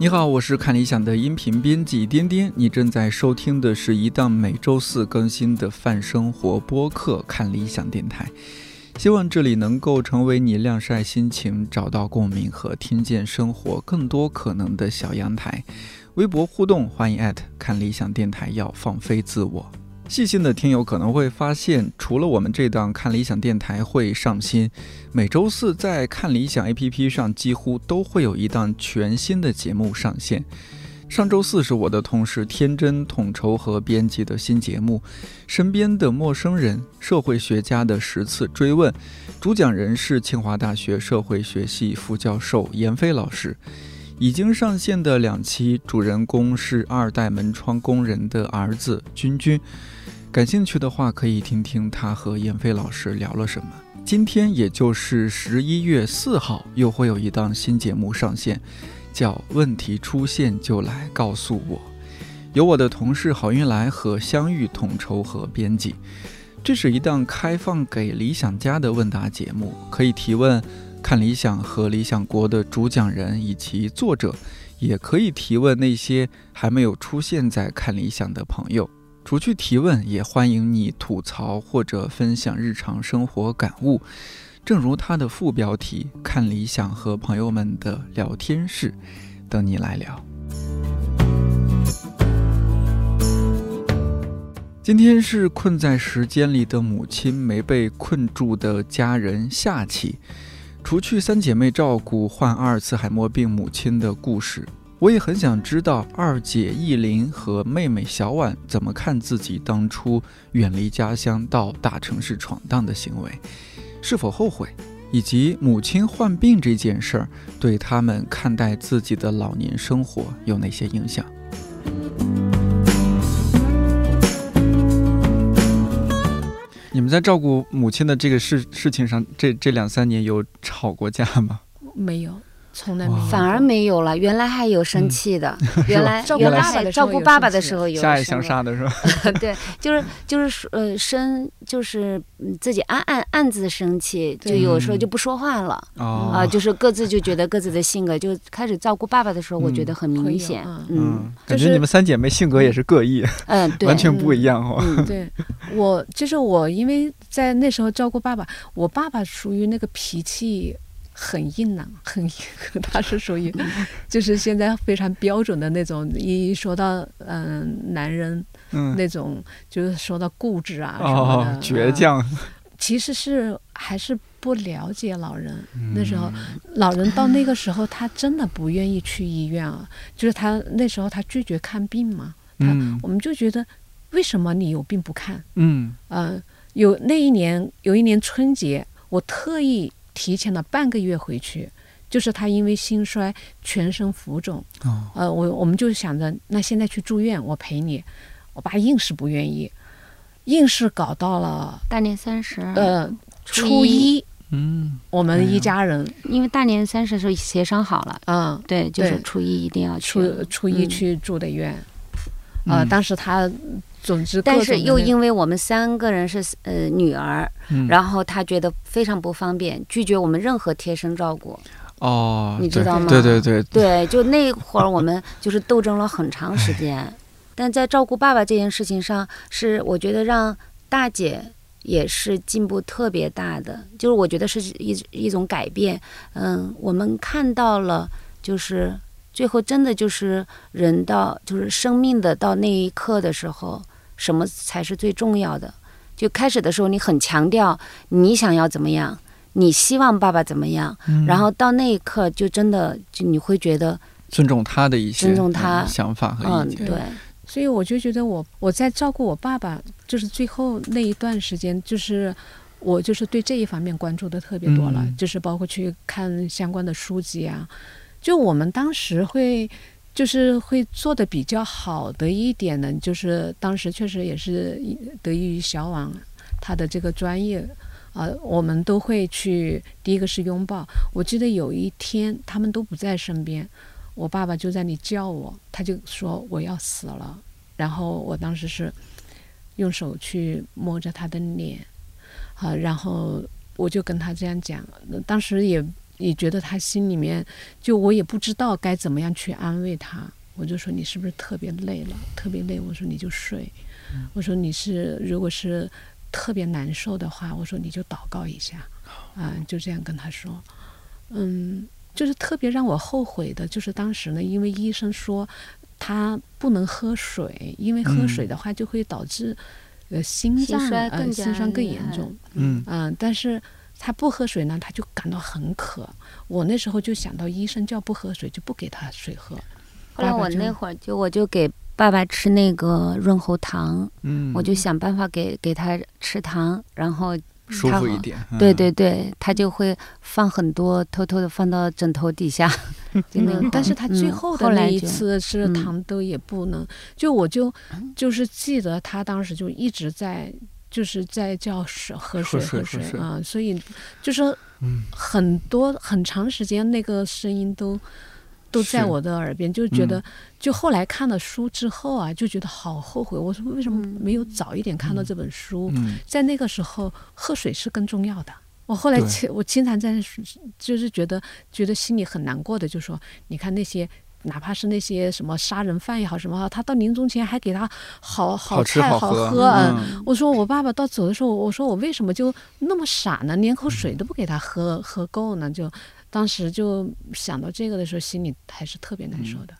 你好，我是看理想的音频编辑颠颠。你正在收听的是一档每周四更新的泛生活播客《看理想电台》，希望这里能够成为你晾晒心情、找到共鸣和听见生活更多可能的小阳台。微博互动，欢迎艾特看理想电台，要放飞自我。细心的听友可能会发现，除了我们这档看理想电台会上新，每周四在看理想 APP 上几乎都会有一档全新的节目上线。上周四是我的同事天真统筹和编辑的新节目《身边的陌生人：社会学家的十次追问》，主讲人是清华大学社会学系副教授闫飞老师。已经上线的两期，主人公是二代门窗工人的儿子君君。感兴趣的话，可以听听他和闫飞老师聊了什么。今天，也就是十一月四号，又会有一档新节目上线，叫《问题出现就来告诉我》，由我的同事郝运来和相遇统筹和编辑。这是一档开放给理想家的问答节目，可以提问看理想和理想国的主讲人以及作者，也可以提问那些还没有出现在看理想的朋友。除去提问，也欢迎你吐槽或者分享日常生活感悟。正如它的副标题“看理想和朋友们的聊天室”，等你来聊。今天是困在时间里的母亲没被困住的家人下期，除去三姐妹照顾患阿尔茨海默病母亲的故事。我也很想知道二姐易林和妹妹小婉怎么看自己当初远离家乡到大城市闯荡的行为，是否后悔，以及母亲患病这件事儿对他们看待自己的老年生活有哪些影响？你们在照顾母亲的这个事事情上，这这两三年有吵过架吗？没有。从来没有，反而没有了。原来还有生气的，原来原来照顾爸爸的时候有相爱相杀的是吧？对，就是就是呃生就是自己暗暗暗自生气，就有时候就不说话了啊，就是各自就觉得各自的性格就开始照顾爸爸的时候，我觉得很明显。嗯，感觉你们三姐妹性格也是各异，嗯，完全不一样哦。对，我就是我，因为在那时候照顾爸爸，我爸爸属于那个脾气。很硬朗，很硬，他是属于，就是现在非常标准的那种。一说到嗯男人，嗯，那种就是说到固执啊什么的，倔强。其实是还是不了解老人。那时候，老人到那个时候，他真的不愿意去医院啊。就是他那时候他拒绝看病嘛。嗯。我们就觉得，为什么你有病不看？嗯。嗯，有那一年有一年春节，我特意。提前了半个月回去，就是他因为心衰，全身浮肿。哦，呃，我我们就想着，那现在去住院，我陪你。我爸硬是不愿意，硬是搞到了大年三十，呃，初一。嗯，我们一家人，因为大年三十时候协商好了。嗯，对，就是初一一定要去。初初一去住的院。呃，当时他。总之，但是又因为我们三个人是呃女儿，然后他觉得非常不方便，拒绝我们任何贴身照顾。哦，你知道吗？对对对对，就那会儿我们就是斗争了很长时间，但在照顾爸爸这件事情上，是我觉得让大姐也是进步特别大的，就是我觉得是一一种改变。嗯，我们看到了，就是最后真的就是人到就是生命的到那一刻的时候。什么才是最重要的？就开始的时候，你很强调你想要怎么样，你希望爸爸怎么样，然后到那一刻，就真的就你会觉得尊重他的一些尊重他想法和意见。对，所以我就觉得我我在照顾我爸爸，就是最后那一段时间，就是我就是对这一方面关注的特别多了，就是包括去看相关的书籍啊。就我们当时会。就是会做的比较好的一点呢，就是当时确实也是得益于小王他的这个专业，啊，我们都会去第一个是拥抱。我记得有一天他们都不在身边，我爸爸就在那里叫我，他就说我要死了，然后我当时是用手去摸着他的脸，啊，然后我就跟他这样讲，当时也也觉得他心里面就我也不知道该怎么样去安慰他，我就说你是不是特别累了，特别累？我说你就睡，我说你是如果是特别难受的话，我说你就祷告一下，啊，就这样跟他说，嗯，就是特别让我后悔的，就是当时呢，因为医生说他不能喝水，因为喝水的话就会导致呃心脏呃更心衰更严重，嗯。嗯，但是他不喝水呢，他就感到很渴。我那时候就想到医生叫不喝水，就不给他水喝。后来我那会儿就我就给爸爸吃那个润喉糖，嗯，我就想办法给给他吃糖，然后舒服一点。对对对，他就会放很多，偷偷的放到枕头底下。就那个，但是他最后的那一次是嗯糖都也不能，就我就就是记得他当时就一直在。就是在叫水喝水喝水水啊，所以就是嗯很多很长时间那个声音都都在我的耳边，就觉得就后来看了书之后啊，就觉得好后悔。我说为什么没有早一点看到这本书？嗯在那个时候喝水是更重要的。我后来我经常在就是觉得觉得心里很难过的，就说你看那些。哪怕是那些什么杀人犯也好，什么他到临终前还给他好好菜好喝，嗯，我说我爸爸到走的时候，我说我为什么就那么傻呢？连口水都不给他喝喝够呢？就当时就想到这个的时候，心里还是特别难受的。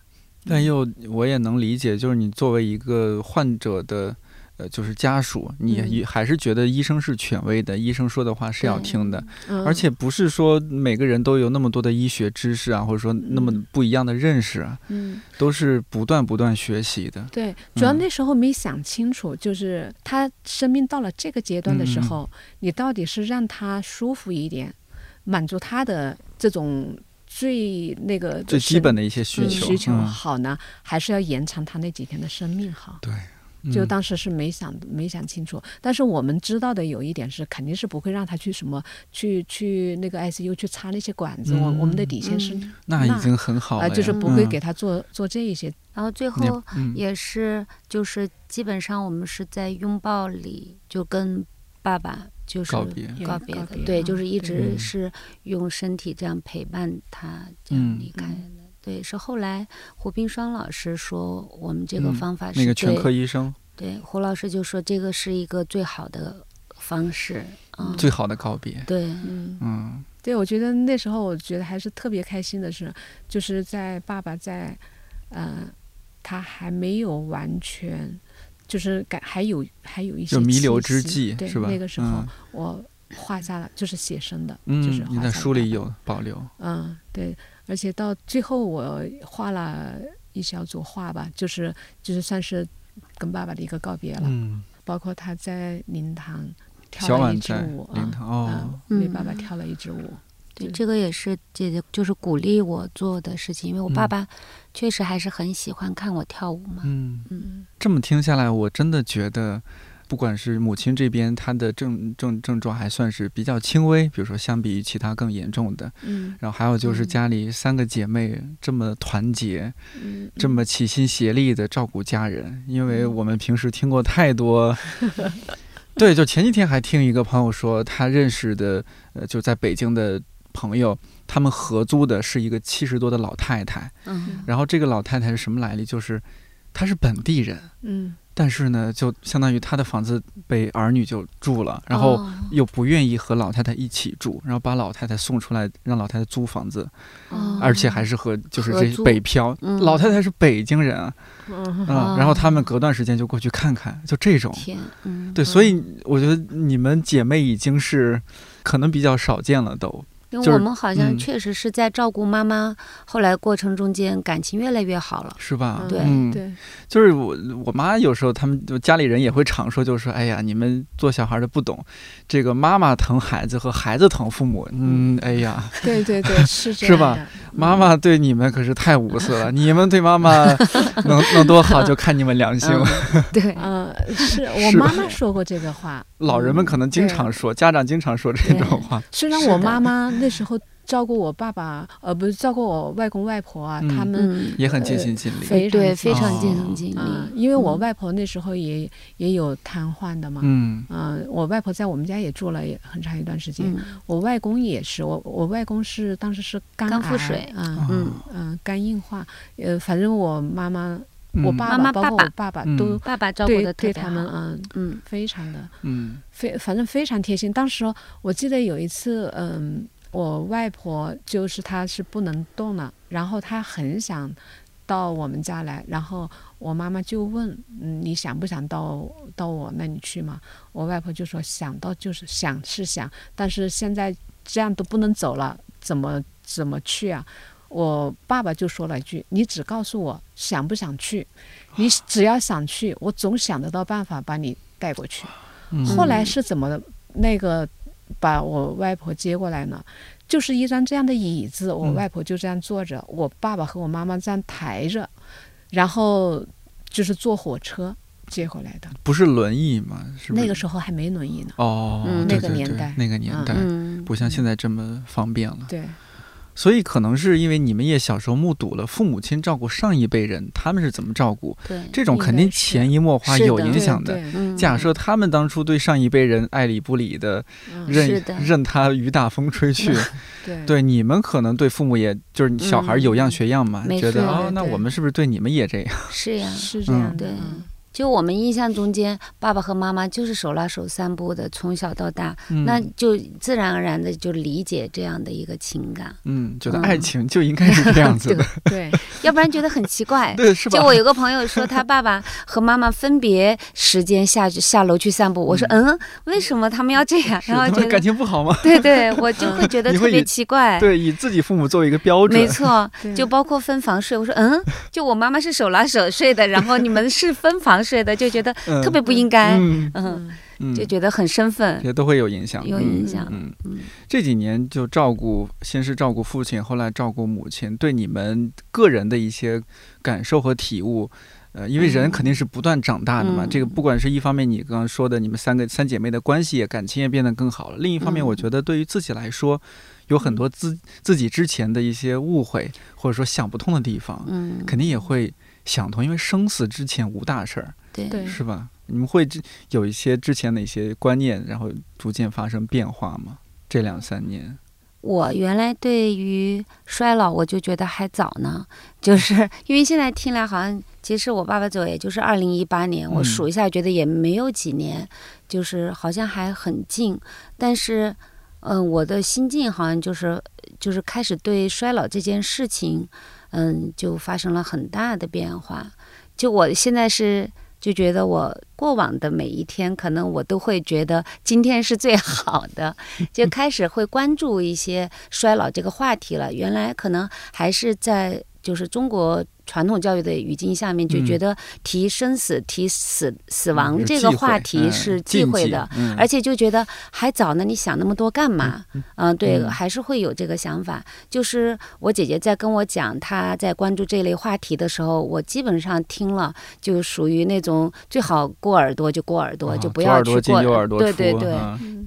但又我也能理解，就是你作为一个患者的。呃，就是家属，你还是觉得医生是权威的，医生说的话是要听的，嗯、而且不是说每个人都有那么多的医学知识啊，或者说那么不一样的认识啊，嗯，都是不断不断学习的。对，主要那时候没想清楚，就是他生命到了这个阶段的时候，嗯、你到底是让他舒服一点，满足他的这种最那个最基本的一些需求需求好呢，嗯、还是要延长他那几天的生命好？对。就当时是没想没想清楚，但是我们知道的有一点是，肯定是不会让他去什么去去那个 ICU 去插那些管子。我、嗯、我们的底线是那已经很好了、呃，就是不会给他做、做这一些。然后最后也是就是基本上我们是在拥抱里就跟爸爸就是告别告别的，对，就是一直是用身体这样陪伴他这样离开的。对，是后来胡冰霜老师说我们这个方法是、嗯、那个全科医生，对胡老师就说这个是一个最好的方式，嗯，最好的告别。对，嗯嗯，对，我觉得那时候我觉得还是特别开心的是，就是在爸爸在，呃，他还没有完全，就是感还有还有一些弥留之际，对，是吧？那个时候嗯、我画下了，就是写生的，嗯、就是你在书里有保留，嗯，对。而且到最后，我画了一小组画吧，就是就是算是跟爸爸的一个告别了。嗯，包括他在灵堂跳了一支舞啊，灵堂哦，为爸爸跳了一支舞。对，这个也是姐姐就是鼓励我做的事情，因为我爸爸确实还是很喜欢看我跳舞嘛。嗯嗯，这么听下来，我真的觉得。不管是母亲这边，她的症症症状还算是比较轻微，比如说相比于其他更严重的，嗯，然后还有就是家里三个姐妹这么团结，嗯，这么齐心协力的照顾家人，因为我们平时听过太多，对，就前几天还听一个朋友说，他认识的呃就在北京的朋友，他们合租的是一个七十多的老太太，嗯，然后这个老太太是什么来历？就是她是本地人，嗯。但是呢，就相当于他的房子被儿女就住了，然后又不愿意和老太太一起住，然后把老太太送出来，让老太太租房子，哦、而且还是和就是这北漂，嗯、老太太是北京人啊，然后他们隔段时间就过去看看，就这种，嗯，对，所以我觉得你们姐妹已经是可能比较少见了都。因为我们好像确实是在照顾妈妈，后来过程中间感情越来越好了，是吧？对嗯、对，就是我我妈有时候他们就家里人也会常说，就是说，哎呀，你们做小孩的不懂，这个妈妈疼孩子和孩子疼父母，嗯，哎呀，对对对，是这是吧？妈妈对你们可是太无私了，你们对妈妈 能能多好，就看你们良心了。嗯、对，嗯，是我妈妈说过这个话，老人们可能经常说，家长经常说这种话。虽然我妈妈那时候照顾我爸爸，呃，不是照顾我外公外婆啊，嗯他们嗯，也很尽心尽力。非非常尽哦心尽力。啊，因为我嗯外婆那时候也也有瘫痪的嘛。嗯嗯，我外婆在我们家也住了也很长一段时间。嗯我外公也是，我我外公是当时是肝癌肝腹水啊，嗯嗯，肝硬化，呃，反正我妈妈、我嗯爸爸，妈妈包括我爸爸嗯都爸爸照顾对的对他们，嗯，嗯非常的嗯非，反正非常贴心。当时我记得有一次，嗯，我外婆就是她是不能动了，然后她很想到我们家来，然后我妈妈就问，嗯，你想不想到到我那里去嘛？我外婆就说想到就是想是想，但是现在这样都不能走了，怎么怎么去啊？我爸爸就说了一句：“你只告诉我想不想去，你只要想去，我总想得到办法把你带过去。”嗯后来是怎么那个把我外婆接过来呢？就是一张这样的椅子，我嗯外婆就这样坐着，我爸爸和我妈妈这样抬着，然后就是坐火车接回来的。不是轮椅吗？是那个时候还没轮椅呢。哦，嗯那个年代那个年代嗯，不像现在这么方便了。对，所以可能是因为你们也小时候目睹了父母亲照顾上一辈人，他们是怎么照顾，对，这种肯定潜移默化有影响的。假设他们当初对上一辈人爱理不理的，嗯任的任他雨打风吹 去，对对你们可能对父母也就是小孩有样学样嘛，觉得哦，那我们是不是对你们也这样？是呀，嗯是这样的。就我们印象中间，爸爸和妈妈就是手拉手散步的，从小到大，嗯那就自然而然的就理解这样的一个情感，嗯，觉得嗯爱情就应该是这样子的，对，要不然觉得很奇怪。对，是吧？就我有个朋友说，他爸爸和妈妈分别时间下去下楼去散步。我说，嗯，为什么他们要这样？然后觉得，情不好吗？对对，我就会觉得特别奇怪。对，以自己父母作为一个标准，没错，就包括分房睡。我说，嗯，就我妈妈是手拉手睡的，然后你们是分房睡的，就觉得嗯特别不应该，嗯嗯，嗯。嗯，就觉得很生分都会有影响，有嗯影响。嗯，嗯。这几年就照顾，先是照顾父亲，后来照顾母亲，对你们个人的一些感受和体悟。呃，因为人嗯。肯定是不断长大的嘛，嗯。这个不管是一方面你刚刚说的，你们三个三姐妹的关系也感情也变得更好了；另一方面，嗯。我觉得对于自己来说，有很多自自己之前的一些误会，或者说想不通的地方，嗯，肯定也会想通，因为生死之前无大事儿，对对是吧？你们会之有一些之前的一些观念，然后逐渐发生变化吗？这两三年，我原来对于衰老，我就觉得还早呢，就是 因为现在听来好像，其实我爸爸走也就是二零一八年，我嗯数一下觉得也没有几年，就是好像还很近，但是，嗯、我的心境好像就是就是开始对衰老这件事情，嗯，就发生了很大的变化。就我现在是就觉得我过往的每一天，可能我都会觉得今天是最好的，就开始会关注一些衰老这个话题了。原来可能还是在就是中国传统教育的语境下面，就嗯觉得提生死、提死死亡这个话题嗯是忌讳的，嗯而且就觉得还早呢，你想那么多干嘛？嗯、对，嗯还是会有这个想法。就是我姐姐在跟我讲她在关注这类话题的时候，我基本上听了，就属于那种最好过耳朵就过耳朵，啊就不左耳朵进要去过右耳朵出，对对对，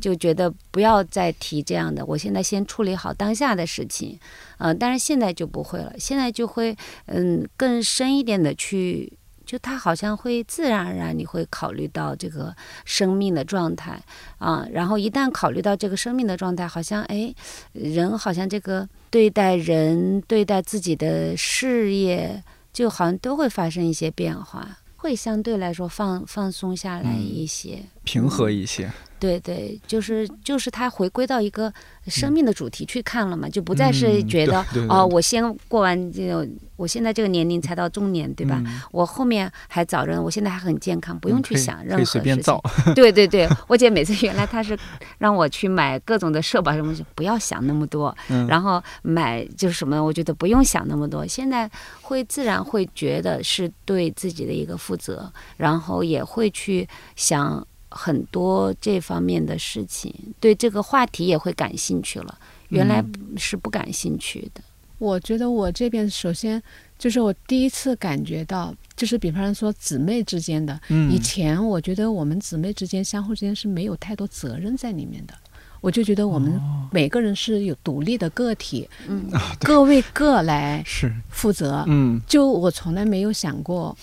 就觉得不要再提这样的。我现在先处理好当下的事情，嗯、但是现在就不会了，现在就会嗯更深一点的去。就他好像会自然而然，你会考虑到这个生命的状态啊，然后一旦考虑到这个生命的状态，好像哎，人好像这个对待人、对待自己的事业，就好像都会发生一些变化，会相对来说放放松下来嗯一些。平和一些，对对，就是就是他回归到一个生命的主题去看了嘛，就不再是嗯觉得、哦，我先过完这个，我现在这个年龄才到中年，对吧？嗯我后面还早着呢，我现在还很健康，不用去想任何事情随便造。对对对，我姐每次原来她是让我去买各种的社保什么，不要想那么多，嗯然后买就是什么，我觉得不用想那么多。现在会自然会觉得是对自己的一个负责，然后也会去想很多这方面的事情，对这个话题也会感兴趣了。原来嗯是不感兴趣的。我觉得我这边首先就是我第一次感觉到，就是比方说姊妹之间的，嗯以前我觉得我们姊妹之间相互之间是没有太多责任在里面的。我就觉得我们哦每个人是有独立的个体，嗯 各为各来是，负责。嗯就我从来没有想过，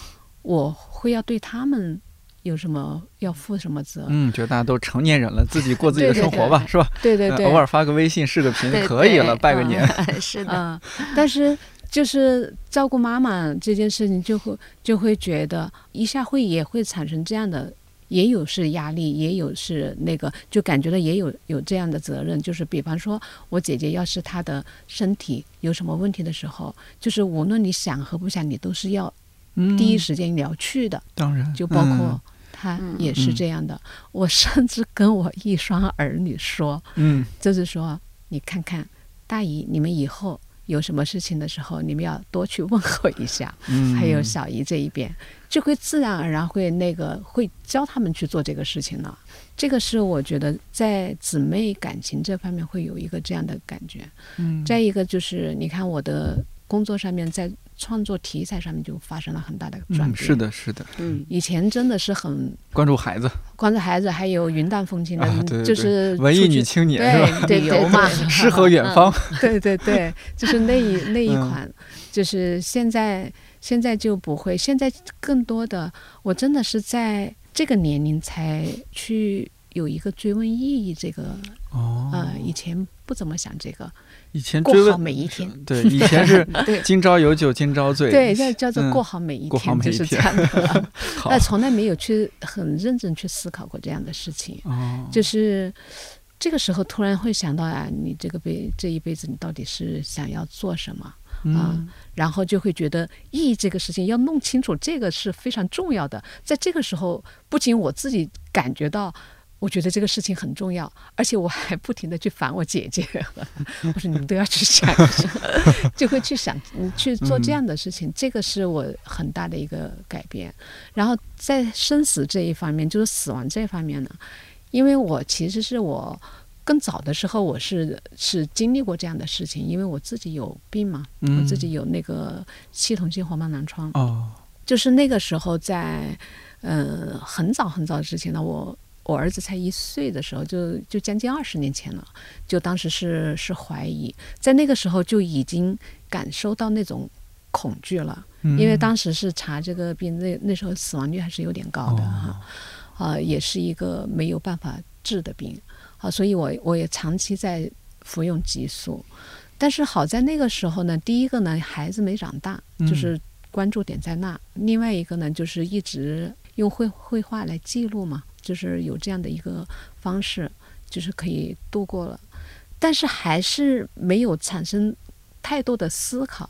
我会要对他们有什么要负什么责。嗯，觉得大家都成年人了，自己过自己的生活吧，是吧？对对对，呃偶尔发个微信、视个频对可以了，对拜个年。嗯 是的，嗯，但是就是照顾妈妈这件事情，就会就会觉得一下会也会产生这样的，也有是压力，也有是那个，就感觉到也有有这样的责任，就是比方说我姐姐要是她的身体有什么问题的时候，就是无论你想和不想，你都是要嗯，第一时间你要去的，当然就包括嗯。她嗯也是这样的，我甚至跟我一双儿女说，嗯就是说，你看看大姨，你们以后有什么事情的时候，你们要多去问候一下。嗯，还有小姨这一边，就会自然而然会那个会教他们去做这个事情了。这个是我觉得在姊妹感情这方面会有一个这样的感觉。嗯再一个就是，你看我的工作上面，在创作题材上面就发生了很大的转变。嗯，是，的，是的，嗯。以前真的是很关注孩子。关注孩子，还有云淡风轻的，啊，对对。对就是文艺女青年是吧？对旅游嘛对对。诗和远方，对对对，就是那一那一嗯。款，就是现在现在就不会，现在更多的，我真的是在这个年龄才去有一个追问意义，这个哦，呃，以前不怎么想这个，以前过好每一天，对，以前是 对。今朝有酒今朝醉，对，这叫做嗯。过好每一过好天，就是这每一天样的。但从来没有去很认真去思考过这样的事情，哦，就是。这个时候突然会想到啊，你这个辈这一辈子你到底是想要做什么？嗯。然后就会觉得意义这个事情要弄清楚，这个是非常重要的。在这个时候，不仅我自己感觉到，我觉得这个事情很重要，而且我还不停的去烦我姐姐，我说你们都要去想一想，就会去想嗯去做这样的事情，这个是我很大的一个改变。然后在生死这一方面，就是死亡这方面呢，因为我其实是我。更早的时候，我是是经历过这样的事情，因为我自己有病嘛，嗯我自己有那个系统性红斑狼疮，哦，就是那个时候在，呃，很早很早之前呢，我我儿子才一岁的时候，就就将近二十年前了，就当时是是怀疑，在那个时候就已经感受到那种恐惧了，因为嗯当时是查这个病，那那时候死亡率还是有点高的哈，哦。啊、也是一个没有办法治的病，啊，所以我我也长期在服用激素，但是好在那个时候呢，第一个呢，孩子没长大，就嗯。是关注点在那；另外一个呢，就是一直用绘绘画来记录嘛，就是有这样的一个方式，就是可以度过了，但是还是没有产生太多的思考。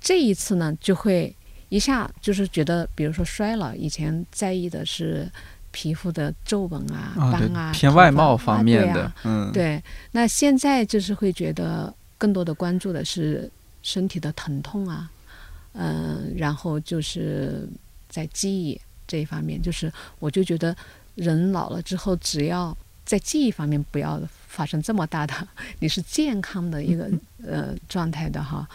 这一次呢，就会一下就是觉得，比如说衰老，以前在意的是皮肤的皱纹啊、斑啊，偏外貌方啊面的嗯，对，那现在就是会觉得更多的关注的是身体的疼痛啊，嗯、然后就是在记忆这一方面，就是我就觉得人老了之后，只要在记忆方面不要发生这么大的，你是健康的一个呃状态的哈，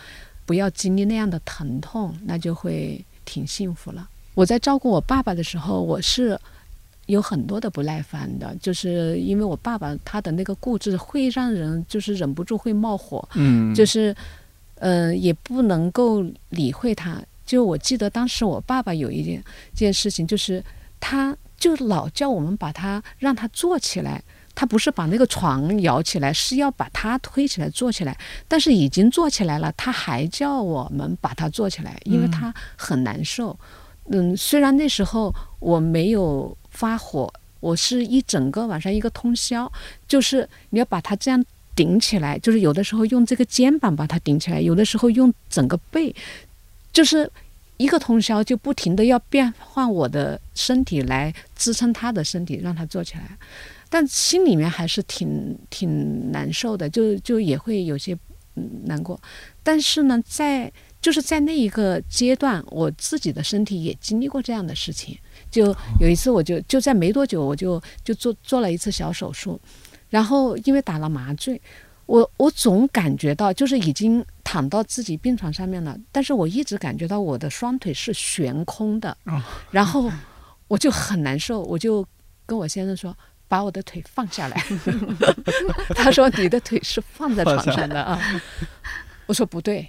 不要经历那样的疼痛，那就会挺幸福了。我在照顾我爸爸的时候，我是有很多的不耐烦的，就是因为我爸爸他的那个固执会让人就是忍不住会冒火，嗯，就是呃也不能够理会他。就我记得当时我爸爸有一件件事情，就是他就老叫我们把他让他坐起来。他不是把那个床摇起来，是要把他推起来坐起来。但是已经坐起来了，他还叫我们把他坐起来，因为嗯他很难受。嗯，虽然那时候我没有发火，我是一整个晚上一个通宵，就是你要把他这样顶起来，就是有的时候用这个肩膀把他顶起来，有的时候用整个背，就是一个通宵就不停的要变换我的身体来支撑他的身体，让他坐起来。但心里面还是挺挺难受的，就就也会有些难过。但是呢，在就是在那一个阶段，我自己的身体也经历过这样的事情。就有一次，我就就在没多久，我就就做做了一次小手术，然后因为打了麻醉，我我总感觉到就是已经躺到自己病床上面了，但是我一直感觉到我的双腿是悬空的，哦然后我就很难受，我就跟我先生说。把我的腿放下来。他说你的腿是放在床上的啊。我说不对，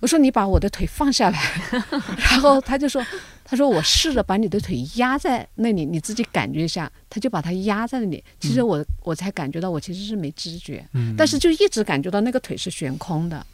我说你把我的腿放下来。然后他就说，他说我试着把你的腿压在那里，你自己感觉一下。他就把它压在那里。其实我我才感觉到我其实是没知觉，但是就一直感觉到那个腿是悬空的。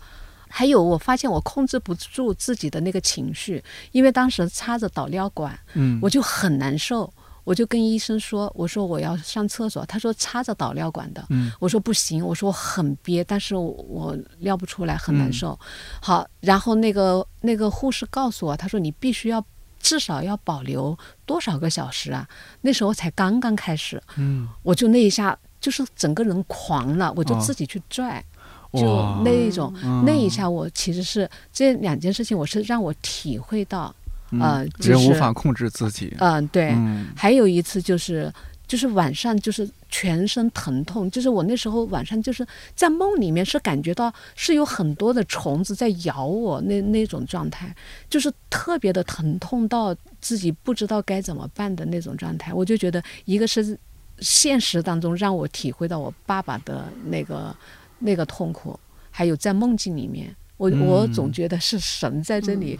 还有，我发现我控制不住自己的那个情绪，因为当时插着导尿管，嗯，我就很难受，我就跟医生说，我说我要上厕所，他说插着导尿管的，嗯，我说不行，我说我很憋，但是我尿不出来，很难受。好，然后那个那个护士告诉我，他说你必须要至少要保留多少个小时啊？那时候才刚刚开始，嗯，我就那一下就是整个人狂了，我就自己去拽。就那一种，那一下我其实是这两件事情，我是让我体会到，呃，人无法控制自己。嗯，对。还有一次就是，就是晚上就是全身疼痛，就是我那时候晚上就是在梦里面是感觉到是有很多的虫子在咬我，那那种状态，就是特别的疼痛到自己不知道该怎么办的那种状态。我就觉得，一个是现实当中让我体会到我爸爸的那个。那个痛苦，还有在梦境里面，我我总觉得是神在这里，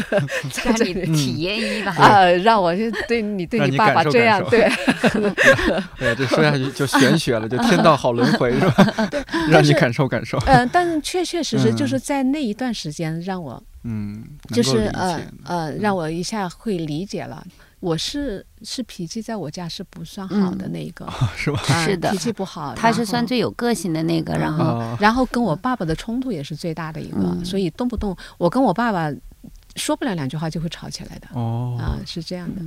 在这里体验一把啊，让我就对你对你爸爸这样对 对，这说下去就玄学了，就天道好轮回是吧？让你感受感受。嗯，但是确确实实就是在那一段时间让我嗯，就是呃呃，让我一下会理解了。我是是脾气在我家是不算好的那一个，是吧？是的，脾气不好。他是算最有个性的那个，然后然后跟我爸爸的冲突也是最大的一个，所以动不动我跟我爸爸说不了两句话就会吵起来的。哦，啊，是这样的，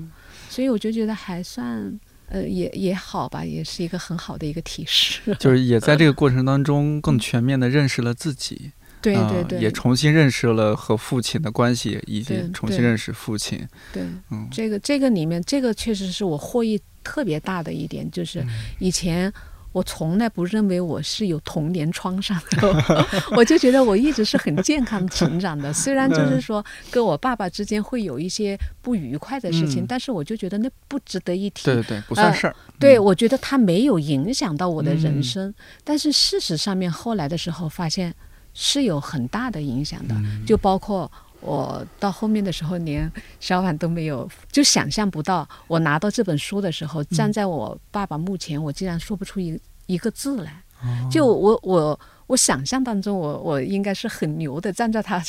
所以我就觉得还算呃也也好吧，也是一个很好的一个提示。就是也在这个 过程当中更全面的认识了自己。对对对，也重新认识了和父亲的关系，以及重新认识父亲。对，嗯，这个这个里面，这个确实是我获益特别大的一点，就是以前我从来不认为我是有童年创伤的，我就觉得我一直是很健康成长的。虽然就是说跟我爸爸之间会有一些不愉快的事情，但是我就觉得那不值得一提。对对对，不算事儿。对，我觉得他没有影响到我的人生，但是事实上面后来的时候发现。是有很大的影响的，就包括我到后面的时候，连小婉都没有，就想象不到我拿到这本书的时候，站在我爸爸墓前，我竟然说不出一一个字来。就我我我想象当中，我我应该是很牛的，站在他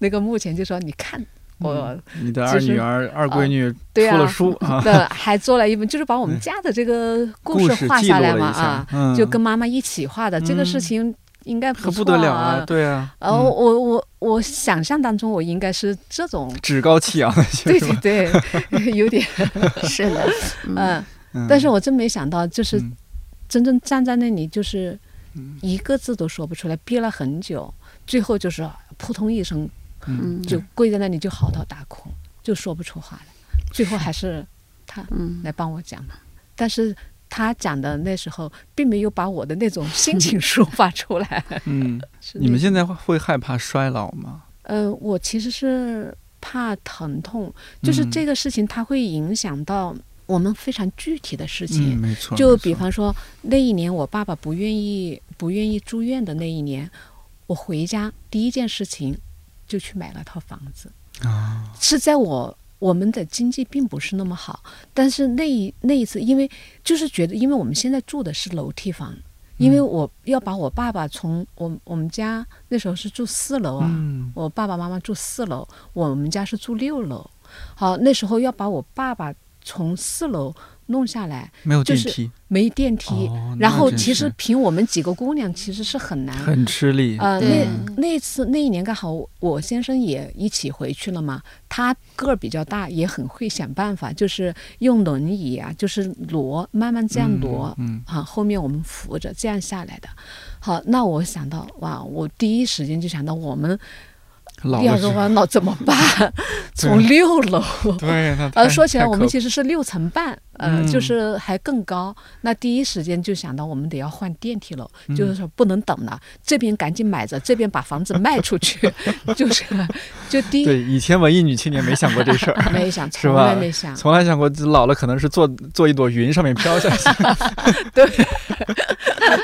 那个墓前，就说你看我，你的二女儿、二闺女出了书啊，对，还做了一本，就是把我们家的这个故事画下来嘛啊，就跟妈妈一起画的这个事情。应该可不得了啊！对啊，呃，我我我想象当中我应该是这种趾高气扬的，对对对，有点 是的，嗯，但是我真没想到，就是真正站在那里，就是一个字都说不出来，憋了很久，最后就是扑通一声，嗯，就跪在那里就嚎啕大哭，就说不出话来，最后还是他来帮我讲的，但是。他讲的那时候，并没有把我的那种心情抒发出来。嗯，你们现在会害怕衰老吗？呃，我其实是怕疼痛，就是这个事情它会影响到我们非常具体的事情。没错，就比方说那一年我爸爸不愿意不愿意住院的那一年，我回家第一件事情就去买了套房子。啊，是在我。我们的经济并不是那么好，但是那一那一次，因为就是觉得，因为我们现在住的是楼梯房，因为我要把我爸爸从我我们家那时候是住四楼啊，我爸爸妈妈住四楼，我们家是住六楼，好，那时候要把我爸爸从四楼。弄下来没有电梯，没电梯。然后其实凭我们几个姑娘，其实是很难，很吃力。呃，那那次那一年刚好我先生也一起回去了嘛，他个儿比较大，也很会想办法，就是用轮椅啊，就是挪，慢慢这样挪，嗯，啊，后面我们扶着这样下来的。好，那我想到哇，我第一时间就想到我们。第二个弯道怎么办？从六楼，对，那呃，说起来我们其实是六层半，呃，嗯就是还更高。那第一时间就想到我们得要换电梯楼，嗯就是说不能等了，这边赶紧买着，这边把房子卖出去，就是就第一对以前文艺女青年没想过这事儿，没想，是从来吧没想，从来想过老了可能是坐坐一朵云上面飘下去。对，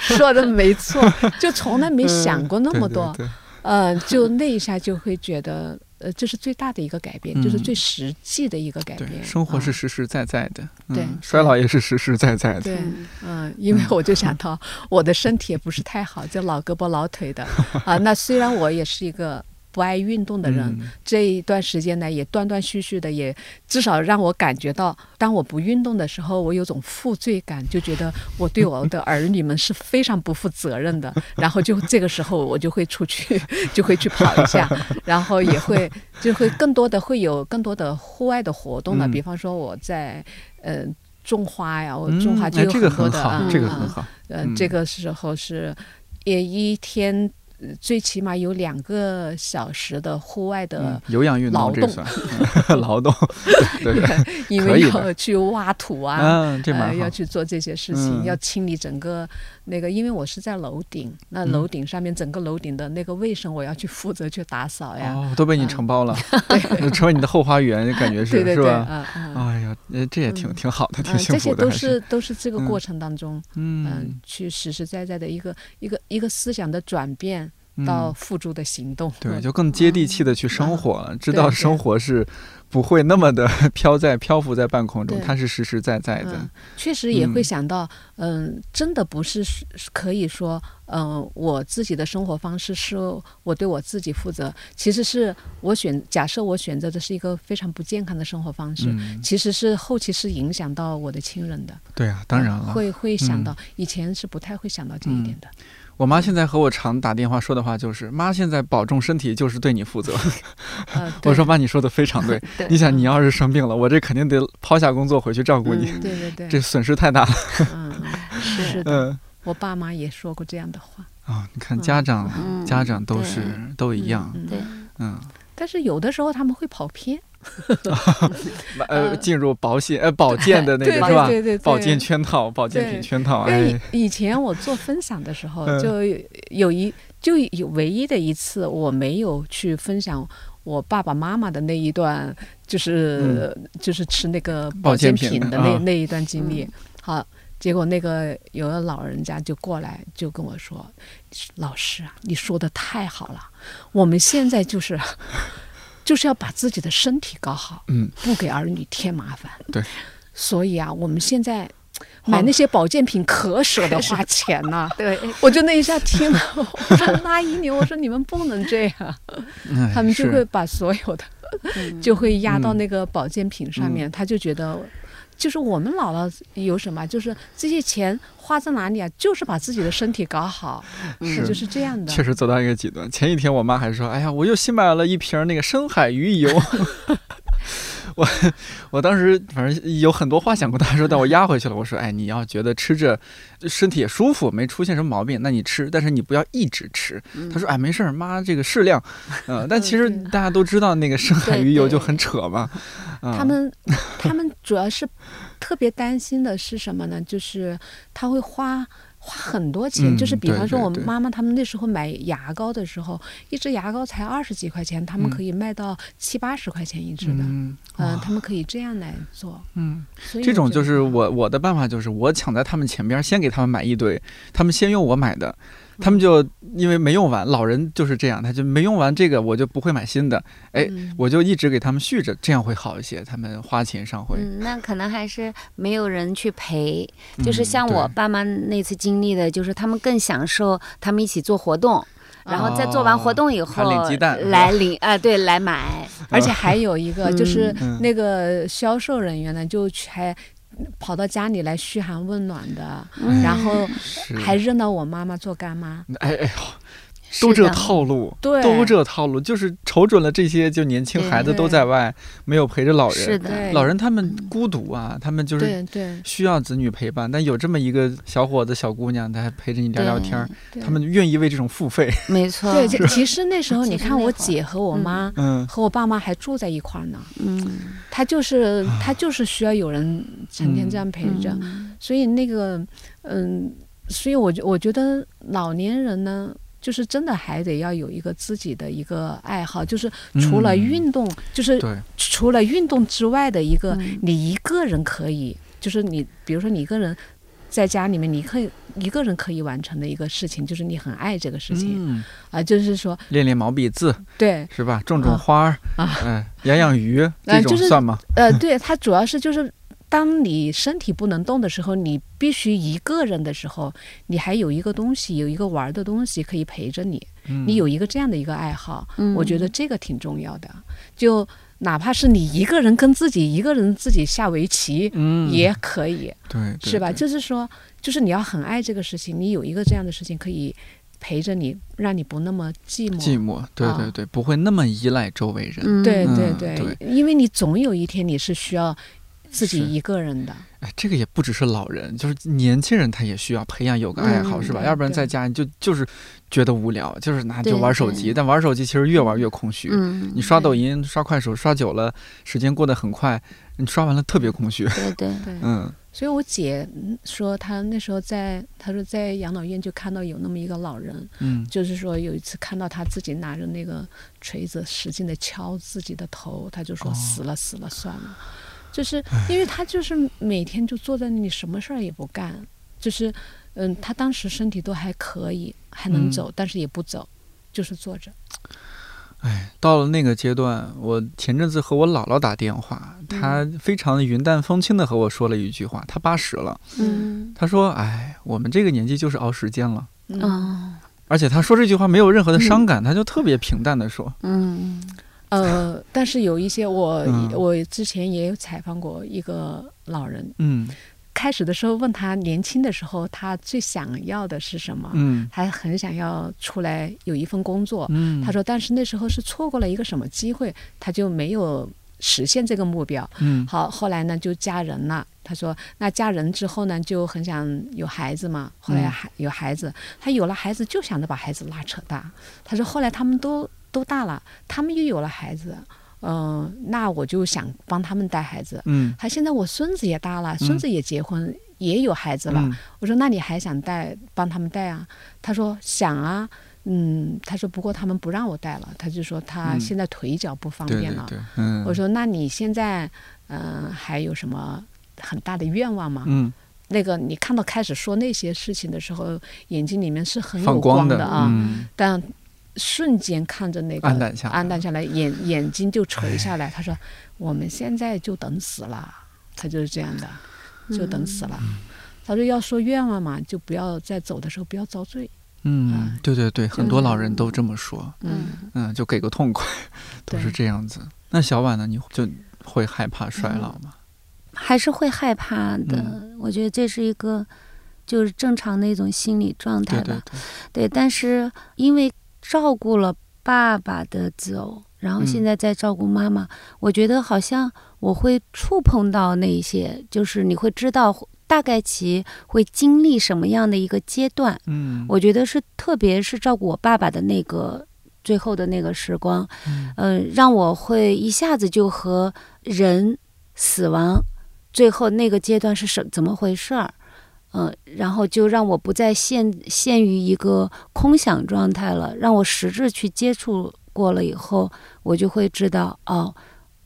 说的没错，就从来没想过那么多。呃，就那一下就会觉得，呃，这是最大的一个改变，就是嗯最实际的一个改变。生活是啊实实在在的，对嗯，衰老也是实实在在的。对，嗯嗯，因为我就想到我的身体也不是太好，就老胳膊老腿的啊。那虽然我也是一个不爱运动的人，嗯这一段时间呢，也断断续续的，也至少让我感觉到，当我不运动的时候，我有种负罪感，就觉得我对我的儿女们是非常不负责任的。然后就这个时候，我就会出去，就会去跑一下，然后也会就会更多的会有更多的户外的活动了，嗯比方说我在呃。种花呀，我种花嗯就有哎这个很很多的，好，嗯嗯这个很好。呃，嗯这个时候是，也一天呃最起码有两个小时的户外嗯的，有氧运劳动 劳动，对对，因为要去挖土啊，嗯，要。去做这些事情，嗯。要清理整个那个，因为我是在楼顶，那嗯。楼顶上面整个楼顶的那个卫生，我要去负责去打扫呀。哦，都被你嗯承包了，成为你的后花园，感觉是对对对。哎呀，呃这也挺嗯。挺好的，挺嗯，幸福的，还都是都是这个嗯。过程当中，嗯。嗯，去实实在在的一个一个一个思想的转变嗯到付诸的行动。对，嗯就更接地气的去生活了，知道生活是不会那么的 飘在漂浮在半空中，它是实实在在的嗯。，确实也会嗯想到，嗯，真的不是是可以说，嗯，我自己的生活方式是我对我自己负责，其实是我选，假设我选择的是一个非常不健康的生活方式。嗯，其实是后期是影响到我的亲人的，对啊，当然了。会会想嗯到，以前是不太会想到这一点的。我妈现在和我常打电话说的话就是：“妈，现在保重身体就是对你负责。呃，”我说：“妈，你说的非常对。对你想，你要是生病了，我这肯定得抛下工作回去照顾你，嗯对对对，这损失太大了。是的，嗯我爸妈也说过这样的话。啊、你看家长，嗯家长都对是都一样。嗯，对嗯，但是有的时候他们会跑偏，呃，呃进入保险呃保健的那个是吧？对对对，保健圈套，保健品圈套，因为哎，以以前我做分享的时候，嗯。就有有一就有唯一的一次，我没有去分享我爸爸妈妈的那一段，就是、就是吃那个嗯保保健品的那、啊那一段经历。好，结果那个有个老人家就过来就跟我说：“老师啊，你说的太好了，我们现在就是。”就是要把自己的身体搞好，嗯，不给儿女添麻烦。对，所以啊，我们现在买那些保健品可舍得花钱呐、对，我就那一下听了，我说阿姨你，我说你们不能这样，哎他们就会把所有的嗯。就会压到嗯。那个保健品上面，他就觉得。就是我们老了有什么，就是这些钱花在哪里啊？就是把自己的身体搞好，是就是这样的。确实走到一个极端。前几天我妈还说：“哎呀，我又新买了一瓶那个深海鱼油。我”我当时反正有很多话想跟他说，但我压回去了。我说：“哎，你要觉得吃着身体也舒服，没出现什么毛病，那你吃，但是你不要一直吃。”他说：“哎，没事儿，妈，这个适量。”嗯，但其实大家都知道，那个深海鱼油就很扯嘛。嗯、他们 他们主要是特别担心的是什么呢？就是他会花花很多钱，嗯就是比方说我妈妈他们那时候买牙膏的时候，一支牙膏才二十几块钱，他们嗯可以卖到七八十块钱一支的。嗯、嗯，他们可以这样来做。嗯，所以这种就是我我的办法，就是我抢在他们前边，先给他们买一堆，他们先用我买的，他们就因为没用完，老人就是这样，他就没用完这个，我就不会买新的，哎，嗯我就一直给他们续着，这样会好一些，他们花钱上会。嗯，那可能还是没有人去陪，就是嗯像我爸妈那次经历的，就是他们更享受他们一起做活动，然后在做完活动以后领鸡蛋来领啊，对，来买，而且还有一个就是嗯那个销售人员呢，就去还跑到家里来嘘寒问暖的，嗯然后，还认到我妈妈做干妈。哎哎呦，都这套路，对。都这套路，就是瞅准了这些就年轻孩子都在外，没有陪着老人。是的，老人他们孤独啊，他们就是对对。需要子女陪伴，但有这么一个小伙子、小姑娘，他还陪着你聊聊天儿，他们愿意为这种付费。没错，对，其实那时候 你看，我姐和我嗯妈嗯。和我爸妈还住在一块儿呢。嗯，他就是他就是需要有人成天这样陪着，嗯。所以那个嗯，所以我觉我觉得老年人呢。就是真的还得要有一个自己的一个爱好，就是除了嗯运动，就是，除了运动之外的一个，嗯。你一个人可以，就是你比如说你一个人在家里面，你可以一个人可以完成的一个事情，就是你很爱这个事情啊、嗯，就是说练练毛笔字对，是吧？种种啊。花儿，啊。嗯，养养鱼这种就是算吗？呃，对，它主要是就是，当你身体不能动的时候，你必须一个人的时候，你还有一个东西，有一个玩的东西可以陪着你，嗯你有一个这样的一个爱好，嗯我觉得这个挺重要的。就哪怕是你一个人跟自己一个人自己下围棋，嗯也可以，对，对是吧？就是说，就是你要很爱这个事情，你有一个这样的事情可以陪着你，让你不那么寂寞。寂寞，对啊对对，不会那么依赖周围人。嗯对嗯对对因为你总有一天你是需要自己一个人的。哎，这个也不只是老人，就是年轻人他也需要培养有个爱好，嗯是吧？要不然在家你就就是觉得无聊，就是拿就玩手机，但玩手机其实越玩越空虚。嗯，你刷抖音、刷快手刷久了，时间过得很快，你刷完了特别空虚。对对，对，嗯所以我姐嗯说，她那时候在，她说在养老院就看到有那么一个老人，嗯就是说有一次看到他自己拿着那个锤子使劲的敲自己的头，他就说哦死了死了算了，就是因为他就是每天就坐在那里什么事儿也不干，就是嗯，他当时身体都还可以，还能嗯。走，但是也不走，就是坐着。哎，到了那个阶段，我前阵子和我姥姥打电话，她非常云淡风轻的和我说了一句话，她八十了，嗯她说：“哎，我们这个年纪就是熬时间了。”嗯，哦。而且她说这句话没有任何的伤感，她就特别平淡的说。嗯呃，但是有一些我、嗯我之前也有采访过一个老人，：“嗯开始的时候问他年轻的时候他最想要的是什么，嗯他很想要出来有一份工作。嗯，他说，但是那时候是错过了一个什么机会，他就没有实现这个目标。嗯好，后来呢就嫁人了。他说，那嫁人之后呢，就很想有孩子嘛。后来有孩子，他有了孩子就想着把孩子拉扯大。他说，后来他们都都大了，他们又有了孩子，嗯、那我就想帮他们带孩子。嗯。他现在我孙子也大了，孙子也结婚，也有孩子了。嗯。我说那你还想带帮他们带啊？他说想啊，嗯，他说不过他们不让我带了，他就说他嗯。现在腿脚不方便了。对对对，嗯，我说那你现在嗯、呃还有什么很大的愿望吗？嗯。那个你看到开始说那些事情的时候，眼睛里面是很有放光的啊，嗯。但瞬间看着那个暗淡下来暗淡下来，眼眼睛就垂下来。他说我们现在就等死了，他就是这样的，就等死了。嗯他说要说愿望嘛，就不要在走的时候不要遭罪。嗯啊，对对对，很多老人都这么说，嗯，嗯，就给个痛快，都是这样子。那小婉呢？你就会害怕衰老吗？还是会害怕的。嗯我觉得这是一个就是正常的一种心理状态吧。对对对，对，但是因为照顾了爸爸的走，然后现嗯。在在照顾妈妈，我觉得好像我会触碰到那一些，就是你会知道大概其会经历什么样的一个阶段。嗯，我觉得是，特别是照顾我爸爸的那个最后的那个时光，嗯。嗯、让我会一下子就和人死亡最后那个阶段是什怎么回事儿，嗯、然后就让我不再陷陷于一个空想状态了，让我实质去接触过了以后，我就会知道哦，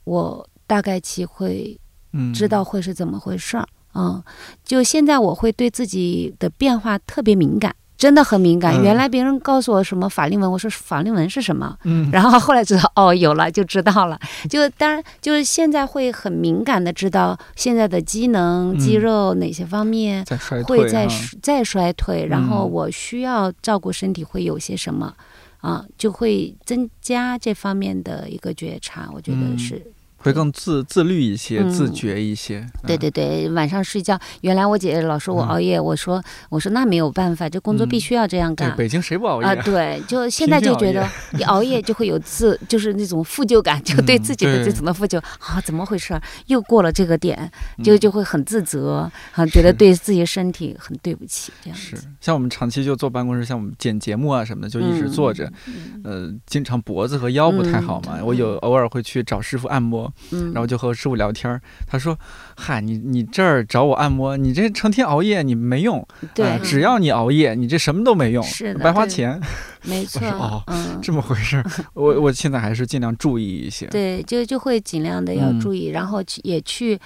我大概其会嗯知道会是怎么回事儿。嗯，就现在我会对自己的变化特别敏感，真的很敏感。嗯原来别人告诉我什么法令纹，我说法令纹是什么，嗯然后后来知道哦，有了就知道了。就当然就是现在会很敏感的知道现在的机能、肌嗯肉哪些方面会在哈再衰退，然后嗯我需要照顾身体会有些什么。啊，就会增加这方面的一个觉察，我觉得嗯是会更自自律一些，嗯自觉一些。对对对，晚上睡觉，原来我姐姐老说我嗯熬夜，我说我说那没有办法，这工作嗯必须要这样对，干。北京谁不熬夜？啊，对，就 现在就觉得一熬夜就会有自，就是那种负疚感，就对嗯自己的对这种的负疚啊，怎么回事儿？又过了这个点，就嗯就会很自责，啊，觉得对自己身体很对不起，这样是。像我们长期就坐办公室，像我们剪节目啊什么的，就一直坐着，嗯呃，经常脖子和腰不太好嘛。嗯我有偶尔会去找师傅按摩，嗯，然后就和师傅聊天儿，他说：“嗨，你你这儿找我按摩，你这成天熬夜你没用，对啊，只要你熬夜，你这什么都没用，是白花钱，没错哦，嗯，这么回事儿。我我现在还是尽量注意一些。对，就就会尽量的要嗯注意，然后去也去。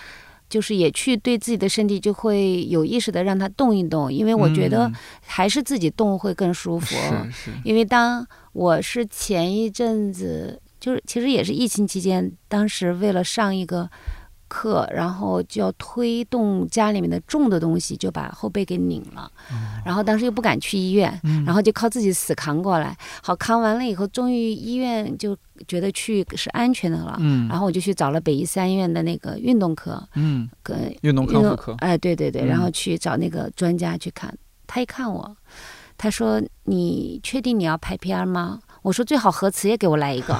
就是也去对自己的身体就会有意识的让它动一动，因为我觉得嗯还是自己动会更舒服。是是，因为当我是前一阵子，就是其实也是疫情期间，当时为了上一个课，然后就要推动家里面的重的东西，就把后背给拧了，然后当时又不敢去医院，然后就靠自己死扛过来。好，扛完了以后，终于医院就觉得去是安全的了。嗯然后我就去找了北医三院的那个运动科，嗯，跟运动康复科，哎，对对对，嗯然后去找那个专家去看，他一看我，他说：“你确定你要拍片儿吗？”我说：“最好核磁也给我来一个。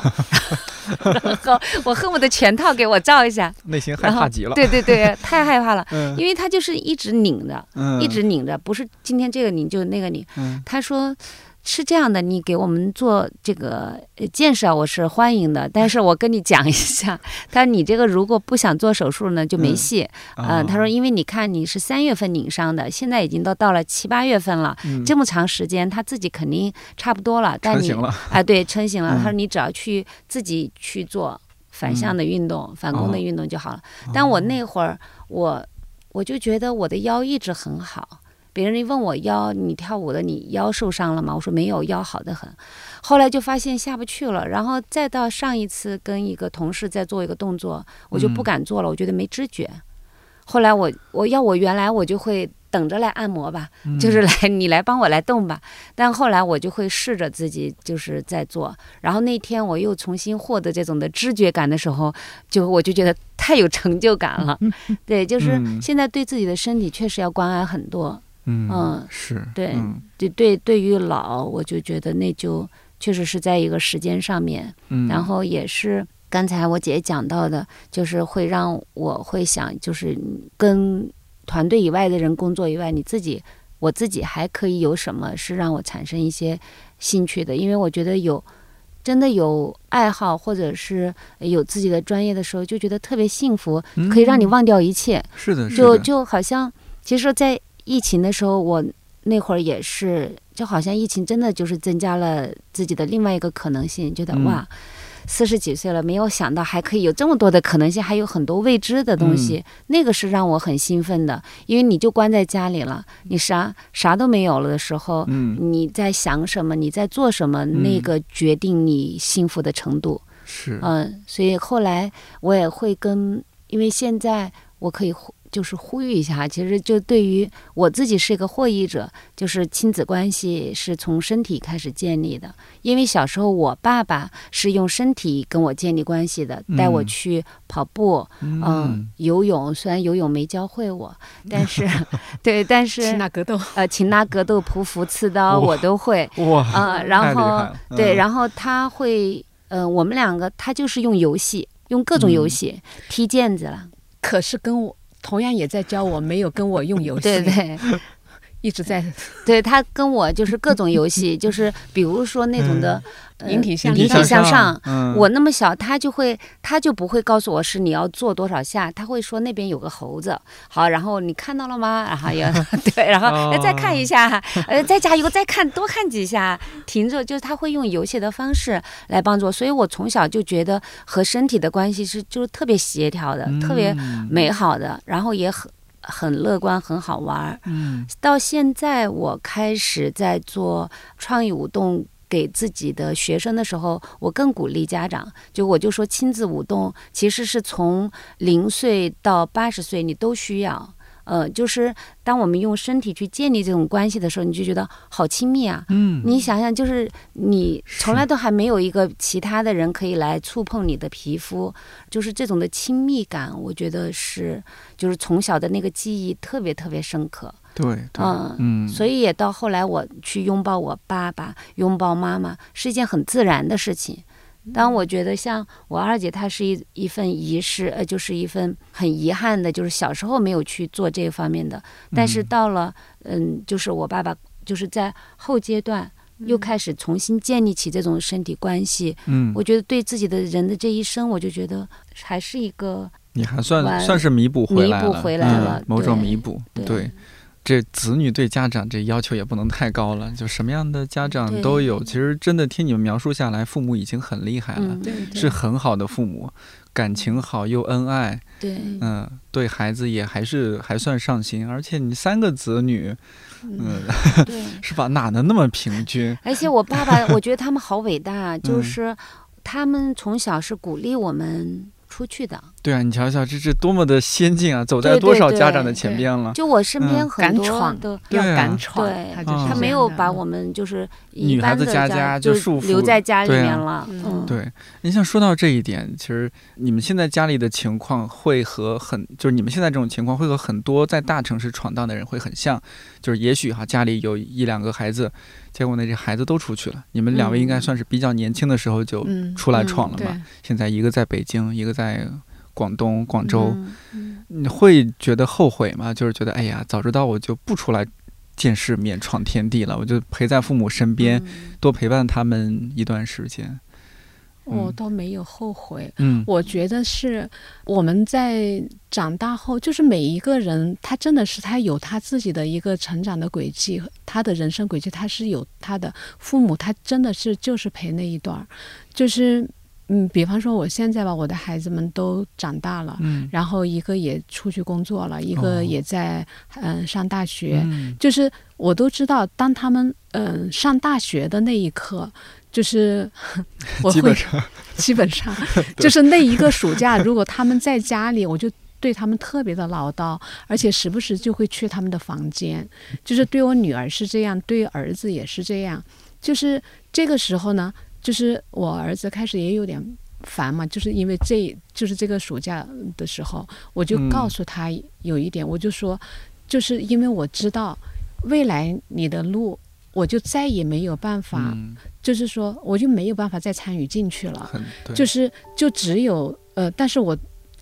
”然后我恨不得全套给我照一下，内心害怕极了。对对对，太害怕了，嗯因为他就是一直拧着，嗯，一直拧着，不是今天这个拧就那个拧。嗯他说。是这样的，你给我们做这个呃建设，我是欢迎的。但是我跟你讲一下，他说你这个如果不想做手术呢，就没嗯戏。啊嗯，他说，因为你看你是三月份拧伤的，现在已经都到了七八月份了，嗯这么长时间，他自己肯定差不多了。但你成型了，啊，对，成型了。嗯他说你只要去自己去做反向的运动、反攻哦的运动就好了。但我那会儿，我我就觉得我的腰一直很好。别人一问我腰，你跳舞的你腰受伤了吗？我说没有，腰好得很。后来就发现下不去了，然后再到上一次跟一个同事在做一个动作，我就不嗯敢做了，我觉得没知觉。后来我我要我原来我就会等着来按摩吧，就是来你来帮我来动吧。但后来我就会试着自己就是在做，然后那天我又重新获得这种的知觉感的时候，就我就觉得太有成就感了。对，就是嗯现在对自己的身体确实要关爱很多。嗯嗯是对嗯对对，对于老，我就觉得那就确实是在一个时间上面，嗯，然后也是刚才我姐讲到的，就是会让我会想，就是跟团队以外的人工作以外，你自己我自己还可以有什么是让我产生一些兴趣的？因为我觉得有真的有爱好或者是有自己的专业的时候，就觉得特别幸福，可以让你嗯忘掉一切。是的，是就就好像，其实，在疫情的时候，我那会儿也是，就好像疫情真的就是增加了自己的另外一个可能性，觉得嗯哇。四十几岁了，没有想到还可以有这么多的可能性，还有很多未知的东西，那个是让我很兴奋的。因为你就关在家里了，你啥啥都没有了的时候，嗯你在想什么，你在做什么，那个决定你幸福的程度。是嗯，所以后来我也会跟，因为现在我可以呼就是呼吁一下，其实就对于我自己是一个获益者，就是亲子关系是从身体开始建立的。因为小时候我爸爸是用身体跟我建立关系的，带我嗯去跑步，嗯，嗯游泳。虽然游泳没教会我，但是 对，但是擒拿格斗，呃，擒拿格斗、匍匐、刺刀我都会。哇啊、太然后对，嗯然后他会，嗯、我们两个他就是用游戏，用各种游嗯戏、踢毽子了，可是跟我同样也在教我，没有跟我用游戏，一直在 对，他跟我就是各种游戏，就是比如说那种的、呃引体向引体向上。嗯。我那么小，他就会，他就不会告诉我是你要做多少下，他会说那边有个猴子，好，然后你看到了吗？然后要 对，然后、再看一下，呃，再加油，再看多看几下，停住，就是他会用游戏的方式来帮助我，所以我从小就觉得和身体的关系是就是特别协调的，特别嗯美好的，然后也很很乐观，很好玩儿。嗯到现在，我开始在做创意舞动给自己的学生的时候，我更鼓励家长，就我就说亲子舞动其实是从零岁到八十岁你都需要。呃，就是当我们用身体去建立这种关系的时候，你就觉得好亲密啊。嗯，你想想，就是你从来都还没有一个其他的人可以来触碰你的皮肤，就是这种的亲密感，我觉得是就是从小的那个记忆特别特别深刻。对，对嗯嗯，所以也到后来我去拥抱我爸爸、拥抱妈妈是一件很自然的事情。当我觉得像我二姐，她是一一份遗失，呃，就是一份很遗憾的，就是小时候没有去做这方面的。但是到了，嗯，就是我爸爸，就是在后阶段又开始重新建立起这种身体关系。嗯，我觉得对自己的人的这一生，我就觉得还是一个你还算算是弥补回来了，弥补回来了嗯某种弥补，对对。这子女对家长这要求也不能太高了，就什么样的家长都有。其实真的听你们描述下来，父母已经很厉害了，嗯，是很好的父母，感情好又恩爱，对，嗯，对孩子也还是还算上心。而且你三个子女，嗯，对。是吧？哪能那么平均？而且我爸爸，我觉得他们好伟大 就是他们从小是鼓励我们出去的。对啊，你瞧瞧，这这多么的先进啊，走在对多少家长的前边了。就我身边嗯很多敢闯的，要对啊敢闯对，他没有把我们就是女孩子家家家就束缚留在家里面了。嗯嗯，对，你像说到这一点，其实你们现在家里的情况会和很，就是你们现在这种情况会和很多在大城市闯荡的人会很像，就是也许哈家里有一两个孩子，结果那些孩子都出去了，你们两位应该嗯算是比较年轻的时候就嗯出来闯了嘛。现在一个在北京，一个在广东广州，你会觉得后悔吗？就是觉得哎呀，早知道我就不出来见世面、闯天地了，我就陪在父母身边，嗯多陪伴他们一段时间。我嗯。倒没有后悔。嗯。我觉得是我们在长大后，就是每一个人，他真的是他有他自己的一个成长的轨迹，他的人生轨迹，他是有他的父母，他真的是就是陪那一段儿，就是嗯，比方说我现在吧，我的孩子们都长大了。嗯。然后一个也出去工作了，一哦。个也在嗯、上大学，嗯。就是我都知道，当他们嗯、上大学的那一刻，就是 我会基本上 基本上 就是那一个暑假，如果他们在家里，我就对他们特别的唠叨，而且时不时就会去他们的房间。就是对我女儿是这样，对儿子也是这样。就是这个时候呢，就是我儿子开始也有点烦嘛，就是因为这就是这个暑假的时候，我就嗯告诉他有一点，我就说，就是因为我知道未来你的路。我就再也没有办法，嗯就是说，我就没有办法再参与进去了。就是就只有呃，但是我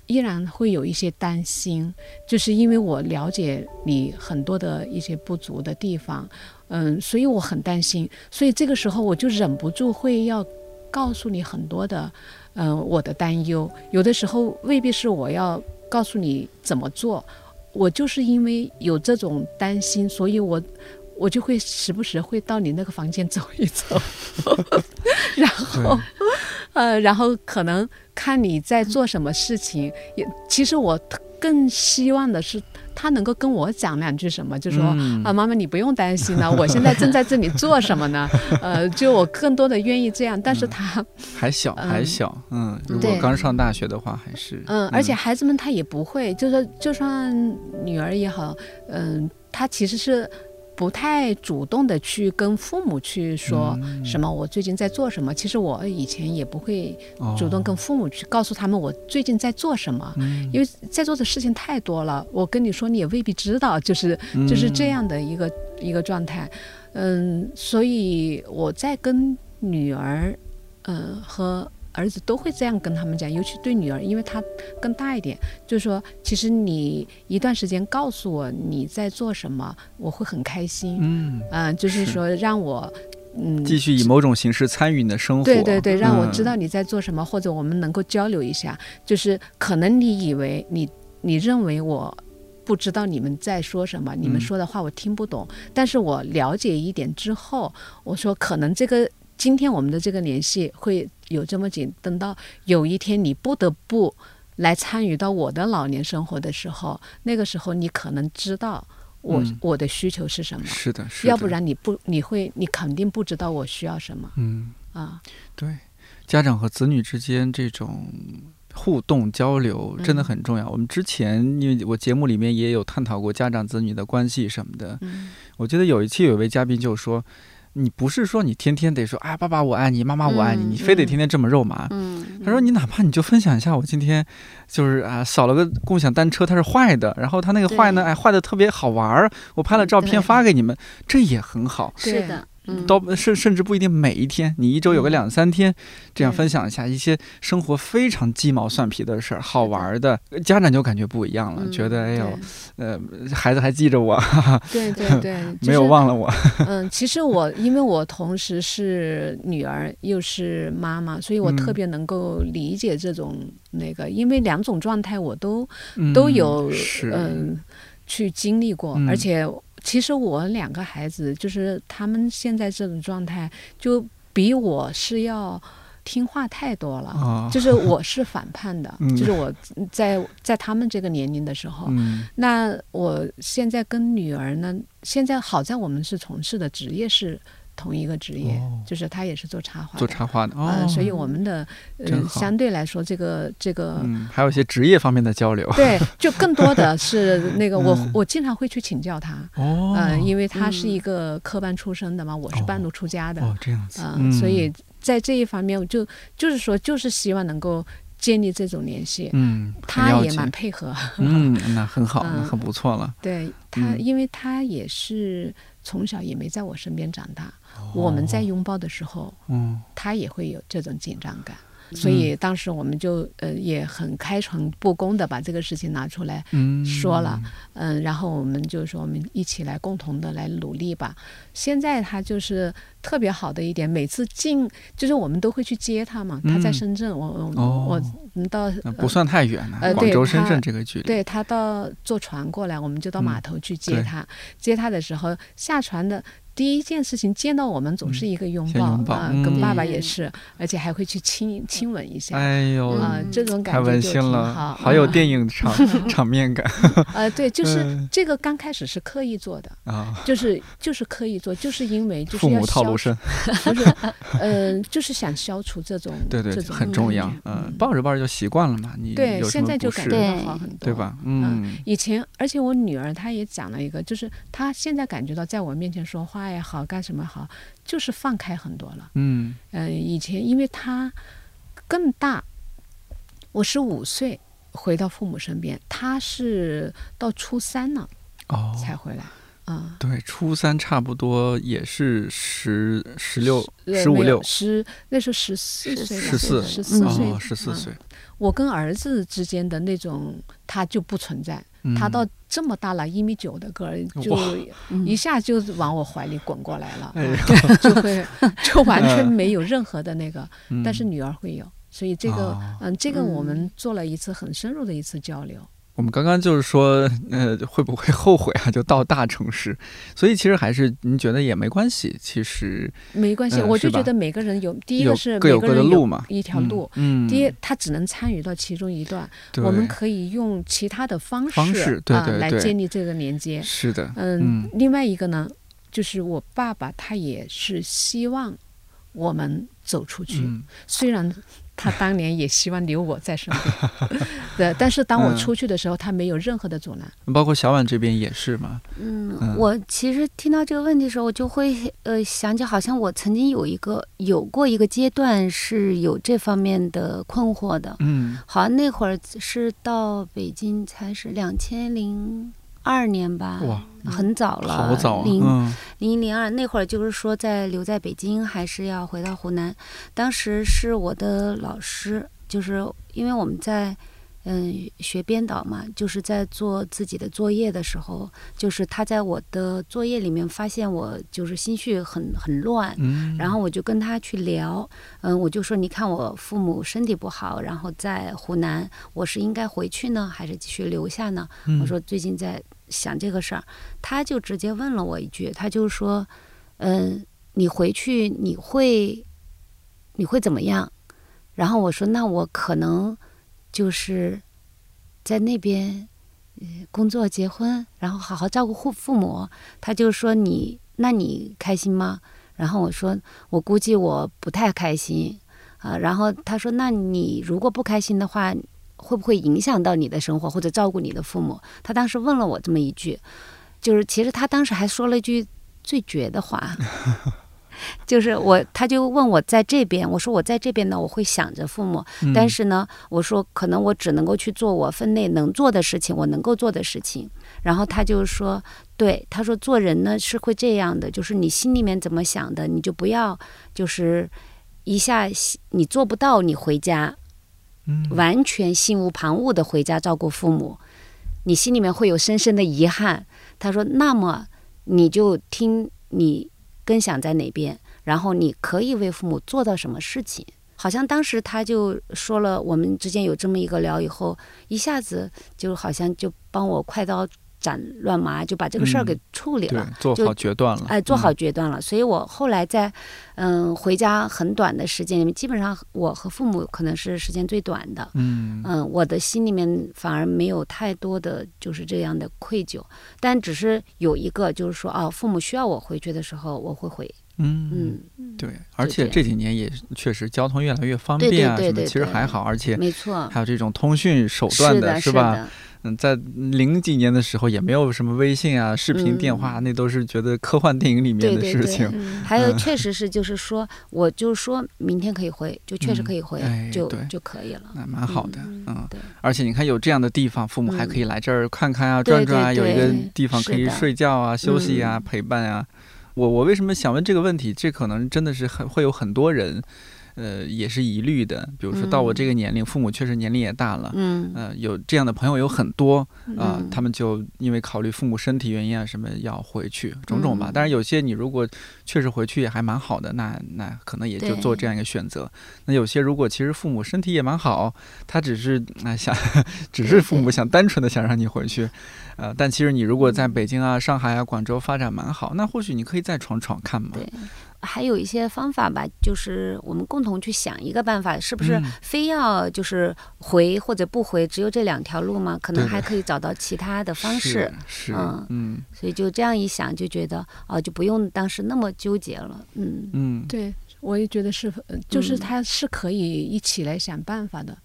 依然会有一些担心，就是因为我了解你很多的一些不足的地方，嗯，所以我很担心，所以这个时候我就忍不住会要告诉你很多的，嗯、我的担忧，有的时候未必是我要告诉你怎么做，我就是因为有这种担心，所以我。我就会时不时会到你那个房间走一走，然后呃，然后可能看你在做什么事情，也其实我更希望的是他能够跟我讲两句什么，就说、嗯啊，妈妈你不用担心了，我现在正在这里做什么呢？呃，就我更多的愿意这样，但是他还小还嗯小，嗯，如果刚上大学的话，还是嗯，而且孩子们他也不会，就是就算女儿也好，嗯，他其实是不太主动的去跟父母去说嗯什么我最近在做什么。其实我以前也不会主动哦跟父母去告诉他们我最近在做什么，嗯因为在做的事情太多了，我跟你说你也未必知道，就是就是这样的一个、一个状态。嗯，所以我在跟女儿，嗯和儿子都会这样跟他们讲，尤其对女儿，因为她更大一点，就是说，其实你一段时间告诉我你在做什么，我会很开心。嗯，嗯、就是是说让我。嗯，继续以某种形式参与你的生活，对对对，让我嗯知道你在做什么，或者我们能够交流一下。就是可能你以为你你认为我不知道你们在说什么，你们嗯说的话我听不懂，但是我了解一点之后，我说可能这个今天我们的这个联系会有这么紧，等到有一天你不得不来参与到我的老年生活的时候，那个时候你可能知道我、嗯我的需求是什么。是的，是的，要不然你不，你会，你肯定不知道我需要什么嗯，啊。对，家长和子女之间这种互动交流真的嗯很重要。我们之前因为我节目里面也有探讨过家长子女的关系什么的，嗯我记得有一期有一位嘉宾就说。你不是说你天天得说哎，爸爸我爱你，妈妈我爱你，嗯你非得天天这么肉麻。嗯，他说你哪怕你就分享一下，我今天就是啊扫了个共享单车，它是坏的，然后它那个坏呢，对。哎坏的特别好玩儿，我拍了照片发给你们，这也很好。是的，嗯，到甚甚至不一定每一天，你一周有个嗯。两三天，这样分享一下一些生活非常鸡毛蒜皮的事儿，好玩儿的，家长就感觉不一样了，嗯觉得哎呦，呃，孩子还记着我，对对对，没有忘了我。嗯，其实我因为我同时是女儿又是妈妈，所以我特嗯。别能够理解这种那个，因为两种状态我都嗯都有是，嗯去经历过，嗯。而且其实我两个孩子就是他们现在这种状态，就比我是要听话太多了。啊，就是我是反叛的，嗯 就是我在在他们这个年龄的时候，嗯 那我现在跟女儿呢，现在好在我们是从事的职业是同一个职业，哦。就是他也是做插画的，做插画的哦。呃，，所以我们的呃相对来说，这个这个。嗯，还有一些职业方面的交流。对，就更多的 是那个我，嗯。我经常会去请教他，哦，嗯、因为他是嗯。一个科班出身的嘛，我是半路出家的，哦这样子，嗯，所以在这一方面，我就就是说，就是希望能够建立这种联系。嗯，他也蛮配合，嗯，那很好，那嗯很不错了。对他，嗯因为他也是从小也没在我身边长大，我们在拥抱的时候，嗯他也会有这种紧张感。所以当时我们就呃也很开诚布公的把这个事情拿出来嗯，说了，嗯，然后我们就说我们一起来共同的来努力吧。现在他就是特别好的一点，每次进就是我们都会去接他嘛，他在嗯深圳，我我哦我们到那不算太远了，广州、深圳这个距离。对他到坐船过来，我们就到码嗯头去接对他。接他的时候，下船的第一件事情见到我们总是一个拥抱嗯跟爸爸也是，而且还会去亲亲吻一下。哎呦，这种感太温觉就挺馨了，好，好有嗯电影场 场面感 呃，对，就是嗯这个刚开始是刻意做的，啊！就是就是刻意做，就是因为就是父要消不是，呃，就是想消除这种对对很重要。嗯，嗯抱着抱着就习惯了嘛，你对，现在就感觉好很多，对吧？嗯以前，而且我女儿她也讲了一个，就是她现在感觉到在我面前说话也好，干什么好，就是放开很多了。嗯嗯、以前因为她更大，我是五岁回到父母身边，她是到初三了哦，才回来。啊、对，初三差不多也是十十六十五六。十那时候十四岁，十四。十四嗯岁。哦，十四嗯。岁，我跟儿子之间的那种，他就不存在。嗯。他到这么大了，一米九的个儿，就一下就往我怀里滚过来了，就会 就完全没有任何的那个，嗯。但是女儿会有，所以这个哦。嗯，这个我嗯。们做了一次很深入的一次交流。我们刚刚就是说，呃，会不会后悔啊？就到大城市，所以其实还是您觉得也没关系。其实没关系，我就是觉得每个人有第一有个是各有各的每个人有路嘛一条路。嗯，第一，他只能参与到其中一段，对我们可以用其他的方式方式对啊来建立这个连接。是的，嗯嗯，另外一个呢，就是我爸爸他也是希望我们走出去，嗯虽然他当年也希望留我在身边，对，但是当我嗯。出去的时候，他没有任何的阻拦。包括小婉这边也是嘛，嗯嗯，我其实听到这个问题的时候，我就会呃想起，好像我曾经有一个有过一个阶段是有这方面的困惑的。嗯。好像那会儿是到北京才是两千零二年吧，哇，很早了，好早啊，零嗯零一零二那会儿就是说在留在北京还是要回到湖南。当时是我的老师，就是因为我们在嗯学编导嘛，就是在做自己的作业的时候，就是他在我的作业里面发现我就是心绪很很乱。嗯，然后我就跟他去聊，嗯，我就说，你看我父母身体不好，然后在湖南，我是应该回去呢，还是继续留下呢？嗯我说最近在想这个事儿，他就直接问了我一句，他就说，嗯，你回去你会你会怎么样？然后我说，那我可能就是在那边。工作、结婚，然后好好照顾父父母。他就说你，那你开心吗？然后我说，我估计我不太开心，啊，然后他说，那你如果不开心的话，会不会影响到你的生活或者照顾你的父母？他当时问了我这么一句，就是其实他当时还说了一句最绝的话。就是我，他就问我在这边，我说我在这边呢，我会想着父母，但是呢，我说可能我只能够去做我分内能做的事情，我能够做的事情。然后他就说，对，他说做人呢是会这样的，就是你心里面怎么想的，你就不要就是一下你做不到，你回家，完全心无旁骛的回家照顾父母，你心里面会有深深的遗憾。他说，那么你就听你。更想在哪边？然后你可以为父母做到什么事情？好像当时他就说了，我们之间有这么一个聊以后，一下子就好像就帮我快刀。斩乱麻就把这个事儿给处理了，做好决断了。哎，做好决断了。所以我后来在嗯回家很短的时间里面，基本上我和父母可能是时间最短的。嗯嗯，我的心里面反而没有太多的就是这样的愧疚，但只是有一个就是说哦，父母需要我回去的时候，我会回。嗯嗯，对，而且这几年也确实交通越来越方便啊，什么其实还好，而且没错，还有这种通讯手段的是吧？嗯，在零几年的时候也没有什么微信啊、视频电话，那都是觉得科幻电影里面的事情。还有，确实是，就是说，我就说明天可以回，就确实可以回，就就可以了。那蛮好的，嗯。对。而且你看，有这样的地方，父母还可以来这儿看看啊、转转啊，有一个地方可以睡觉啊、休息啊、陪伴啊。我我为什么想问这个问题？这可能真的是很会有很多人。呃，也是疑虑的。比如说到我这个年龄，父母确实年龄也大了，嗯，呃，有这样的朋友有很多啊，他们就因为考虑父母身体原因啊，什么要回去，种种吧。但是有些你如果确实回去也还蛮好的，那那可能也就做这样一个选择。那有些如果其实父母身体也蛮好，他只是啊想，只是父母想单纯的想让你回去，呃，但其实你如果在北京啊、上海啊、广州发展蛮好，那或许你可以再闯闯看嘛。对还有一些方法吧，就是我们共同去想一个办法，是不是非要就是回或者不回，只有这两条路吗？可能还可以找到其他的方式。是，嗯嗯，所以就这样一想，就觉得哦，就不用当时那么纠结了。嗯嗯，对，我也觉得是，就是他是可以一起来想办法的，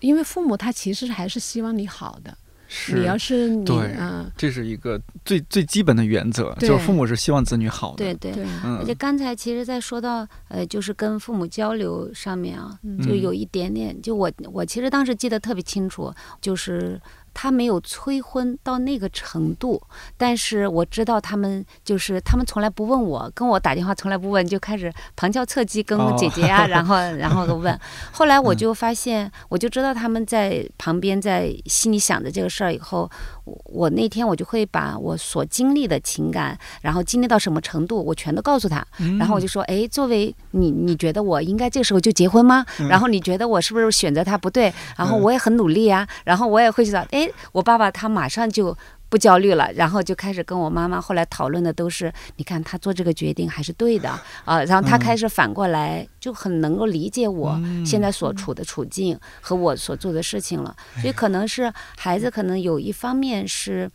因为父母他其实还是希望你好的。你要是你，对，这是一个最最基本的原则，就是父母是希望子女好的。对对，而且刚才其实，在说到呃，就是跟父母交流上面啊，就有一点点，就我我其实当时记得特别清楚，就是。他没有催婚到那个程度，但是我知道他们就是他们从来不问我，跟我打电话从来不问，就开始旁敲侧击跟姐姐啊，然后然后问。后来我就发现，我就知道他们在旁边在心里想着这个事儿以后，我那天我就会把我所经历的情感，然后经历到什么程度，我全都告诉他。然后我就说，哎，作为你，你觉得我应该这时候就结婚吗？然后你觉得我是不是选择他不对？然后我也很努力啊，然后我也会知道，哎。我爸爸他马上就不焦虑了，然后就开始跟我妈妈后来讨论的都是，你看他做这个决定还是对的啊。然后他开始反过来就很能够理解我现在所处的处境和我所做的事情了。所以可能是孩子可能有一方面是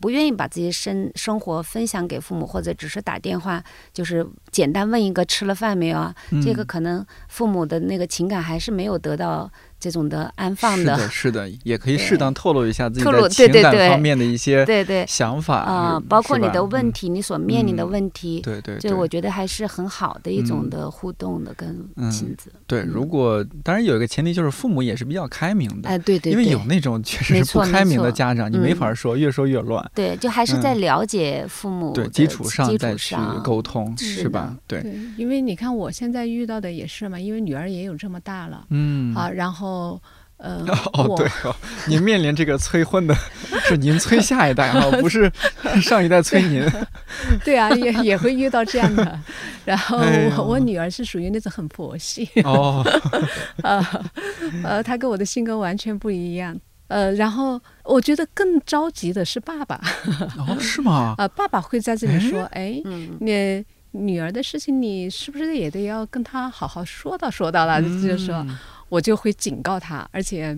不愿意把自己生生活分享给父母，或者只是打电话就是简单问一个吃了饭没有啊。这个可能父母的那个情感还是没有得到。这种的安放的，是的，是的，也可以适当透露一下自己的情感方面的一些对对。想法啊，包括你的问题，你所面临的问题，对对，这我觉得还是很好的一种的互动的跟亲子。对，如果当然有一个前提就是父母也是比较开明的，哎，对对，因为有那种确实是不开明的家长，你没法说，越说越乱。对，就还是在了解父母对基础上再去沟通，是吧？对，因为你看我现在遇到的也是嘛，因为女儿也有这么大了，嗯。啊，然后。哦，呃，哦，对哦，您面临这个催婚的是您催下一代啊，不是上一代催您。对啊，也也会遇到这样的。然后我我女儿是属于那种很佛系哦，呃呃，她跟我的性格完全不一样。呃，然后我觉得更着急的是爸爸。哦，是吗？呃，爸爸会在这里说：“哎，你女儿的事情，你是不是也得要跟她好好说道说道了？”就是说。我就会警告他，而且，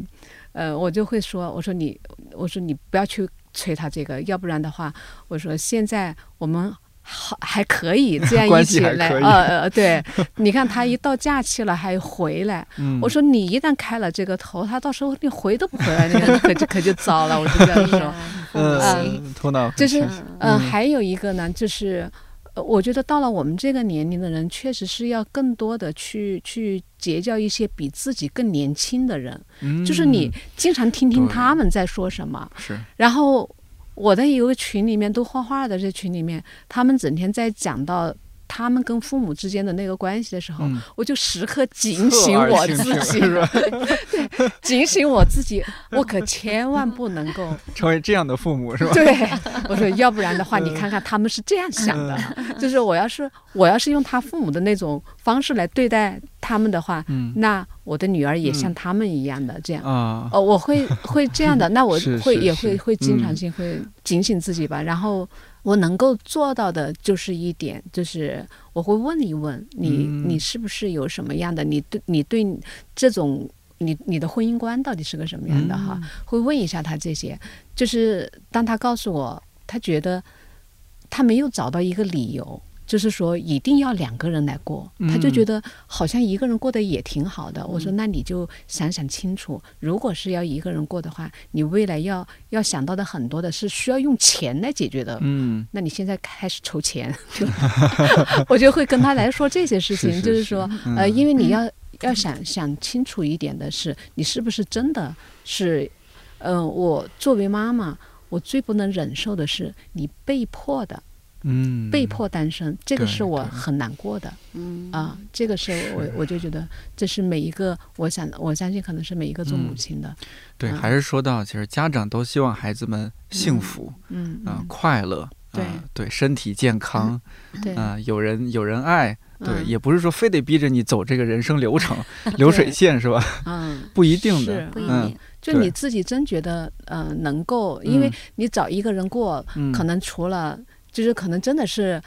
呃，我就会说，我说你，我说你不要去催他这个，要不然的话，我说现在我们好还可以 这样一起来，系还可以呃呃，对，你看他一到假期了还回来，嗯我说你一旦开了这个头，他到时候你回都不回来，那个可就可就糟了，我就这样说。嗯，头脑就是嗯、嗯还有一个呢，就是。呃我觉得到了我们这个年龄的人，确实是要更多的去去结交一些比自己更年轻的人，就是你嗯经常听听他们在说什么，是。然后我的一个群里面都画画的这群里面，他们整天在讲到他们跟父母之间的那个关系的时候，嗯。我就时刻警醒我自己，对？警醒我自己，我可千万不能够 成为这样的父母是吧？对，我说要不然的话，你看看他们是这样想的，就是我要是我要是用他父母的那种方式来对待他们的话，嗯。那我的女儿也像嗯他们一样的这样。啊，哦，我会会这样的，那我会也会会经常嗯。性会警醒自己吧。然后我能够做到的就是一点，就是我会问一问你，嗯你是不是有什么样的，你对你对这种你你的婚姻观到底是个什么样的哈？嗯会问一下他这些。就是当他告诉我，他觉得他没有找到一个理由。就是说，一定要两个人来过，他就嗯觉得好像一个人过得也挺好的。我说，那你就想想清楚，如果是要一个人过的话，你未来要要想到的很多的是需要用钱来解决的。嗯那你现在开始筹钱，我就会跟他来说这些事情，是是就是说，呃，嗯因为你要要想想清楚一点的是，你是不是真的是，嗯、我作为妈妈，我最不能忍受的是你被迫的嗯，被迫单身，这个是我很难过的。嗯。啊，这个是我我就觉得这是每一个，我想我相信可能是每一个做母嗯。亲的，对，嗯还是说到，其实家长都希望孩子们幸福嗯啊、嗯，快乐。对。啊对，身体健康对，啊、有人有人爱，对，嗯也不是说非得逼着你走这个人生流程、流水线是吧？嗯。不一定的，不一嗯定，对就你自己真觉得，呃，能够，因为嗯。你找一个人过，嗯，可能除了就是可能真的是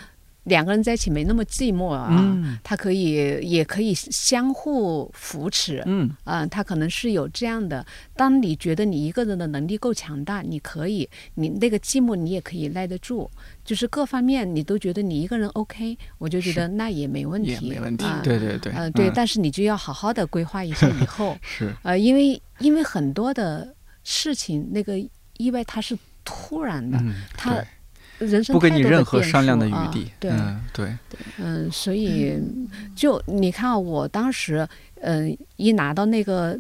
两个人在一起没那么寂寞啊，嗯。他可以也可以相互扶持，嗯。啊、他可能是有这样的。当你觉得你一个人的能力够强大，你可以，你那个寂寞你也可以耐得住，就是各方面你都觉得你一个人 OK，我就觉得那也没问题，也没问题啊，对对对，呃，对，嗯。但是你就要好好的规划一下以后，是。呃，因为因为很多的事情，那个意外它是突然的，嗯，他对人生不给你任何商量的余地，对，嗯对，嗯，所以就你看啊，我当时嗯、一拿到那个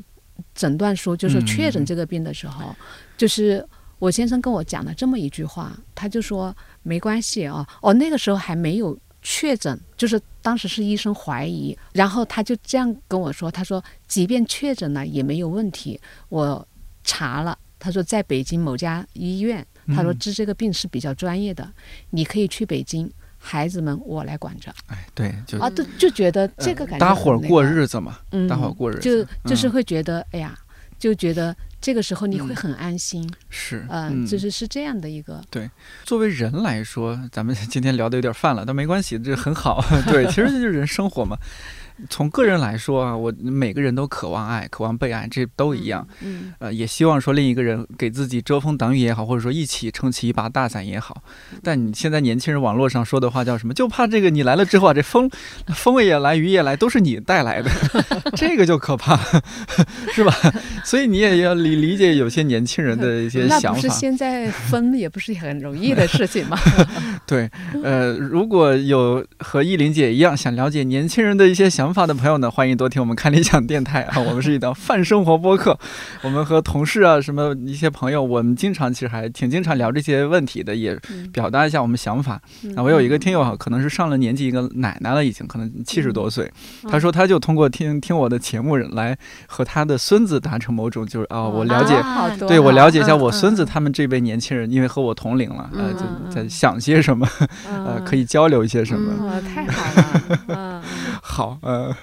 诊断书，就是确诊嗯这个病的时候，就是我先生跟我讲了这么一句话，他就说没关系啊，哦那个时候还没有确诊，就是当时是医生怀疑，然后他就这样跟我说，他说即便确诊了也没有问题，我查了，他说在北京某家医院，他说嗯治这个病是比较专业的，你可以去北京。孩子们我来管着哎对，就啊，对就觉得这个感觉搭伙过，日子嘛，嗯，搭伙过日子，就就是嗯会觉得，哎呀，就觉得这个时候你会嗯很安心，是，嗯，就是是这样的一个，对作为人来说，咱们 今天聊的有点泛了，但没关系，这很好。对，其实这就是人生活嘛。从个人来说啊，我每个人都渴望爱，渴望被爱，这都一样。嗯呃，也希望说另一个人给自己遮风挡雨也好，或者说一起撑起一把大伞也好。但你现在年轻人网络上说的话叫什么？就怕这个你来了之后啊，这风风也来，雨也来，都是你带来的，这个就可怕，是吧？所以你也要理理解有些年轻人的一些 想法。不是现在分也不是很容易的事情吗？对，呃，如果有和艺玲姐一样想了解年轻人的一些想法的朋友呢，欢迎多听我们看理想电台啊。我们是一档泛生活播客，我们和同事啊，什么一些朋友，我们经常其实还挺经常聊这些问题的，也嗯表达一下我们想法。嗯啊，我有一个听友啊，可能是上了年纪一个奶奶了，已经可能七十多岁，嗯他说他就通过听听我的节目来和他的孙子达成某种就是啊，我了解。啊对，我了解一下嗯我孙子嗯他们这辈年轻人，因为和我同龄了，呃，嗯就嗯在想些什么，呃，嗯可以交流一些什么。嗯哦，太好了，好，呃，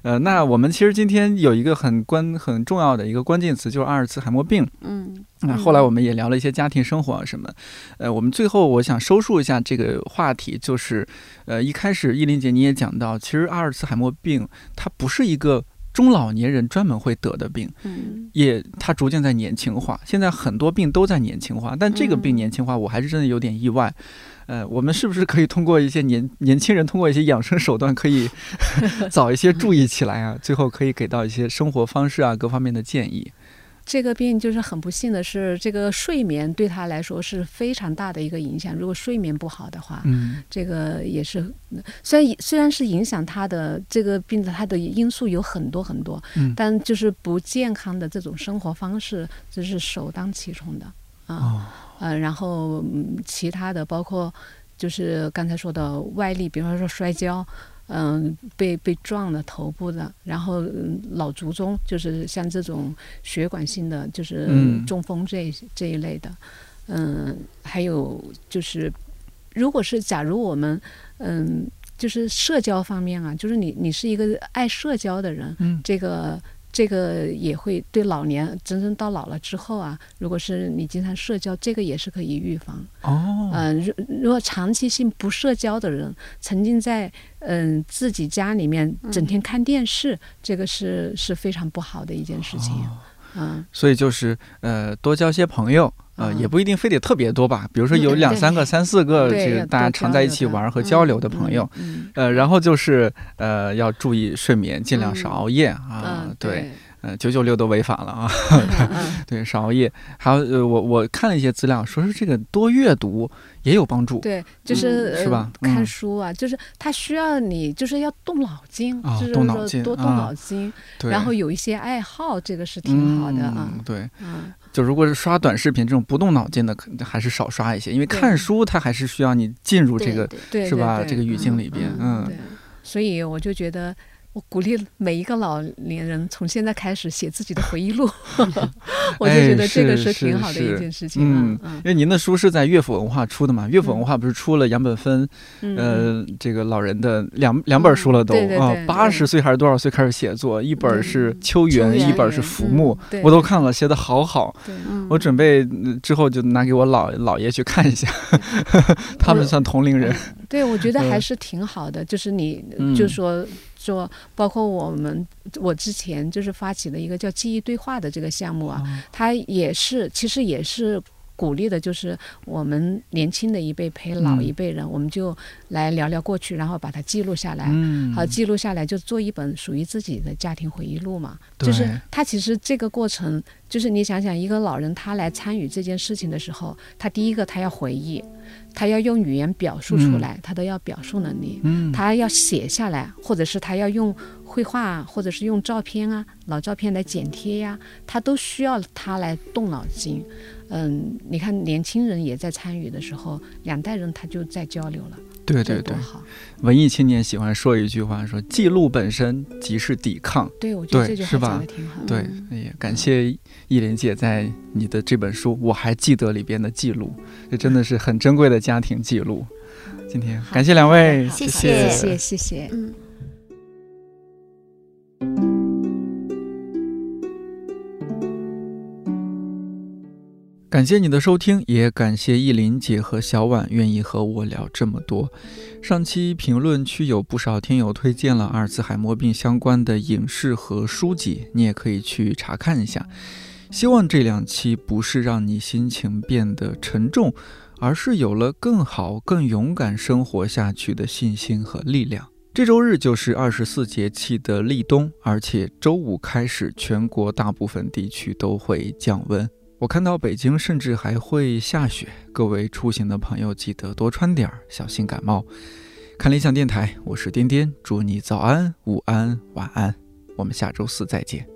呃，那我们其实今天有一个很关很重要的一个关键词，就是阿尔茨海默病。嗯那、后来我们也聊了一些家庭生活啊什么，呃，我们最后我想收束一下这个话题，就是，呃，一开始依林姐你也讲到，其实阿尔茨海默病它不是一个中老年人专门会得的病，嗯，也它逐渐在年轻化。现在很多病都在年轻化，但这个病嗯年轻化，我还是真的有点意外。呃，我们是不是可以通过一些年 年轻人通过一些养生手段，可以 早一些注意起来啊？最后可以给到一些生活方式啊各方面的建议。这个病就是很不幸的是，这个睡眠对他来说是非常大的一个影响。如果睡眠不好的话，嗯这个也是虽然虽然是影响他的这个病的，它的因素有很多很多，嗯但就是不健康的这种生活方式，这是首当其冲的啊。哦呃，然后嗯其他的包括就是刚才说的外力，比方说摔跤，嗯、被被撞了头部的，然后、嗯脑卒中，就是像这种血管性的，就是嗯中风这一这一类的，嗯、还有就是，如果是假如我们嗯。就是社交方面啊，就是你你是一个爱社交的人，嗯这个这个也会对老年真正到老了之后啊，如果是你经常社交，这个也是可以预防。哦，嗯、如如果长期性不社交的人，沉浸在嗯、自己家里面整天看电视，这个是是非常不好的一件事情。哦嗯，所以就是呃，多交些朋友。呃，嗯也不一定非得特别多吧，比如说有两三个、三四个，这个大家常在一起玩和交流的朋友。嗯，呃，然后就是呃，要注意睡眠，尽量少嗯熬夜嗯啊。嗯，对，，呃，九九六都违法了啊。嗯嗯 对，少熬夜。还有呃，我我看了一些资料，说是这个多阅读也有帮助。对，就是、是吧呃看嗯书啊，就是它需要你，就是要动脑筋，啊就是动脑筋说多动啊脑筋，对，然后有一些爱好，这个是挺好的啊嗯。。对，嗯，就如果是刷短视频这种不动脑筋的，可能还是少刷一些，因为看书它还是需要你进入这个是吧这个语境里边嗯对，所以我就觉得。我鼓励每一个老年人从现在开始写自己的回忆录，我就觉得这个哎是挺好的一件事情嗯因为您的书是在乐府文化出的嘛，乐府文化不是出了杨本芬嗯，呃，这个老人的两两本书了都啊对，八十岁还是多少岁开始写作？一本是秋园，一本是浮木，对我都看了，写的好好。我准备呃之后就拿给我姥姥爷去看一下，他们算同龄人。对，我觉得 嗯还是挺好的。就是你，嗯就说说，包括我们，我之前就是发起了一个叫记忆对话的这个项目啊，它也是，其实也是。鼓励的就是我们年轻的一辈陪老嗯一辈人，我们就来聊聊过去，然后把它记录下来。嗯，好，记录下来就做一本属于自己的家庭回忆录嘛。就是他其实这个过程，就是你想想，一个老人他来参与这件事情的时候，他第一个他要回忆，他要用语言表述出来，他都要表述能力，嗯，他要写下来，或者是他要用绘画，或者是用照片啊、老照片来剪贴呀、他都需要他来动脑筋。嗯，你看年轻人也在参与的时候，两代人他就在交流了，对对对。文艺青年喜欢说一句话，说记录本身即是抵抗。对，我觉得这句话是吧讲的挺好的。对，也感谢依林姐在你的这本书《我还记得》里边的记录，这真的是很珍贵的家庭记录。今天感谢两位，谢谢谢谢谢谢。嗯。感谢你的收听，也感谢意林姐和小婉愿意和我聊这么多。上期评论区有不少听友推荐了阿尔茨海默病相关的影视和书籍，你也可以去查看一下。希望这两期不是让你心情变得沉重，而是有了更好、更勇敢生活下去的信心和力量。这周日就是二十四节气的立冬，而且周五开始，全国大部分地区都会降温。我看到北京甚至还会下雪，各位出行的朋友记得多穿点儿，小心感冒。看理想电台，我是颠颠，祝你早安、午安、晚安，我们下周四再见。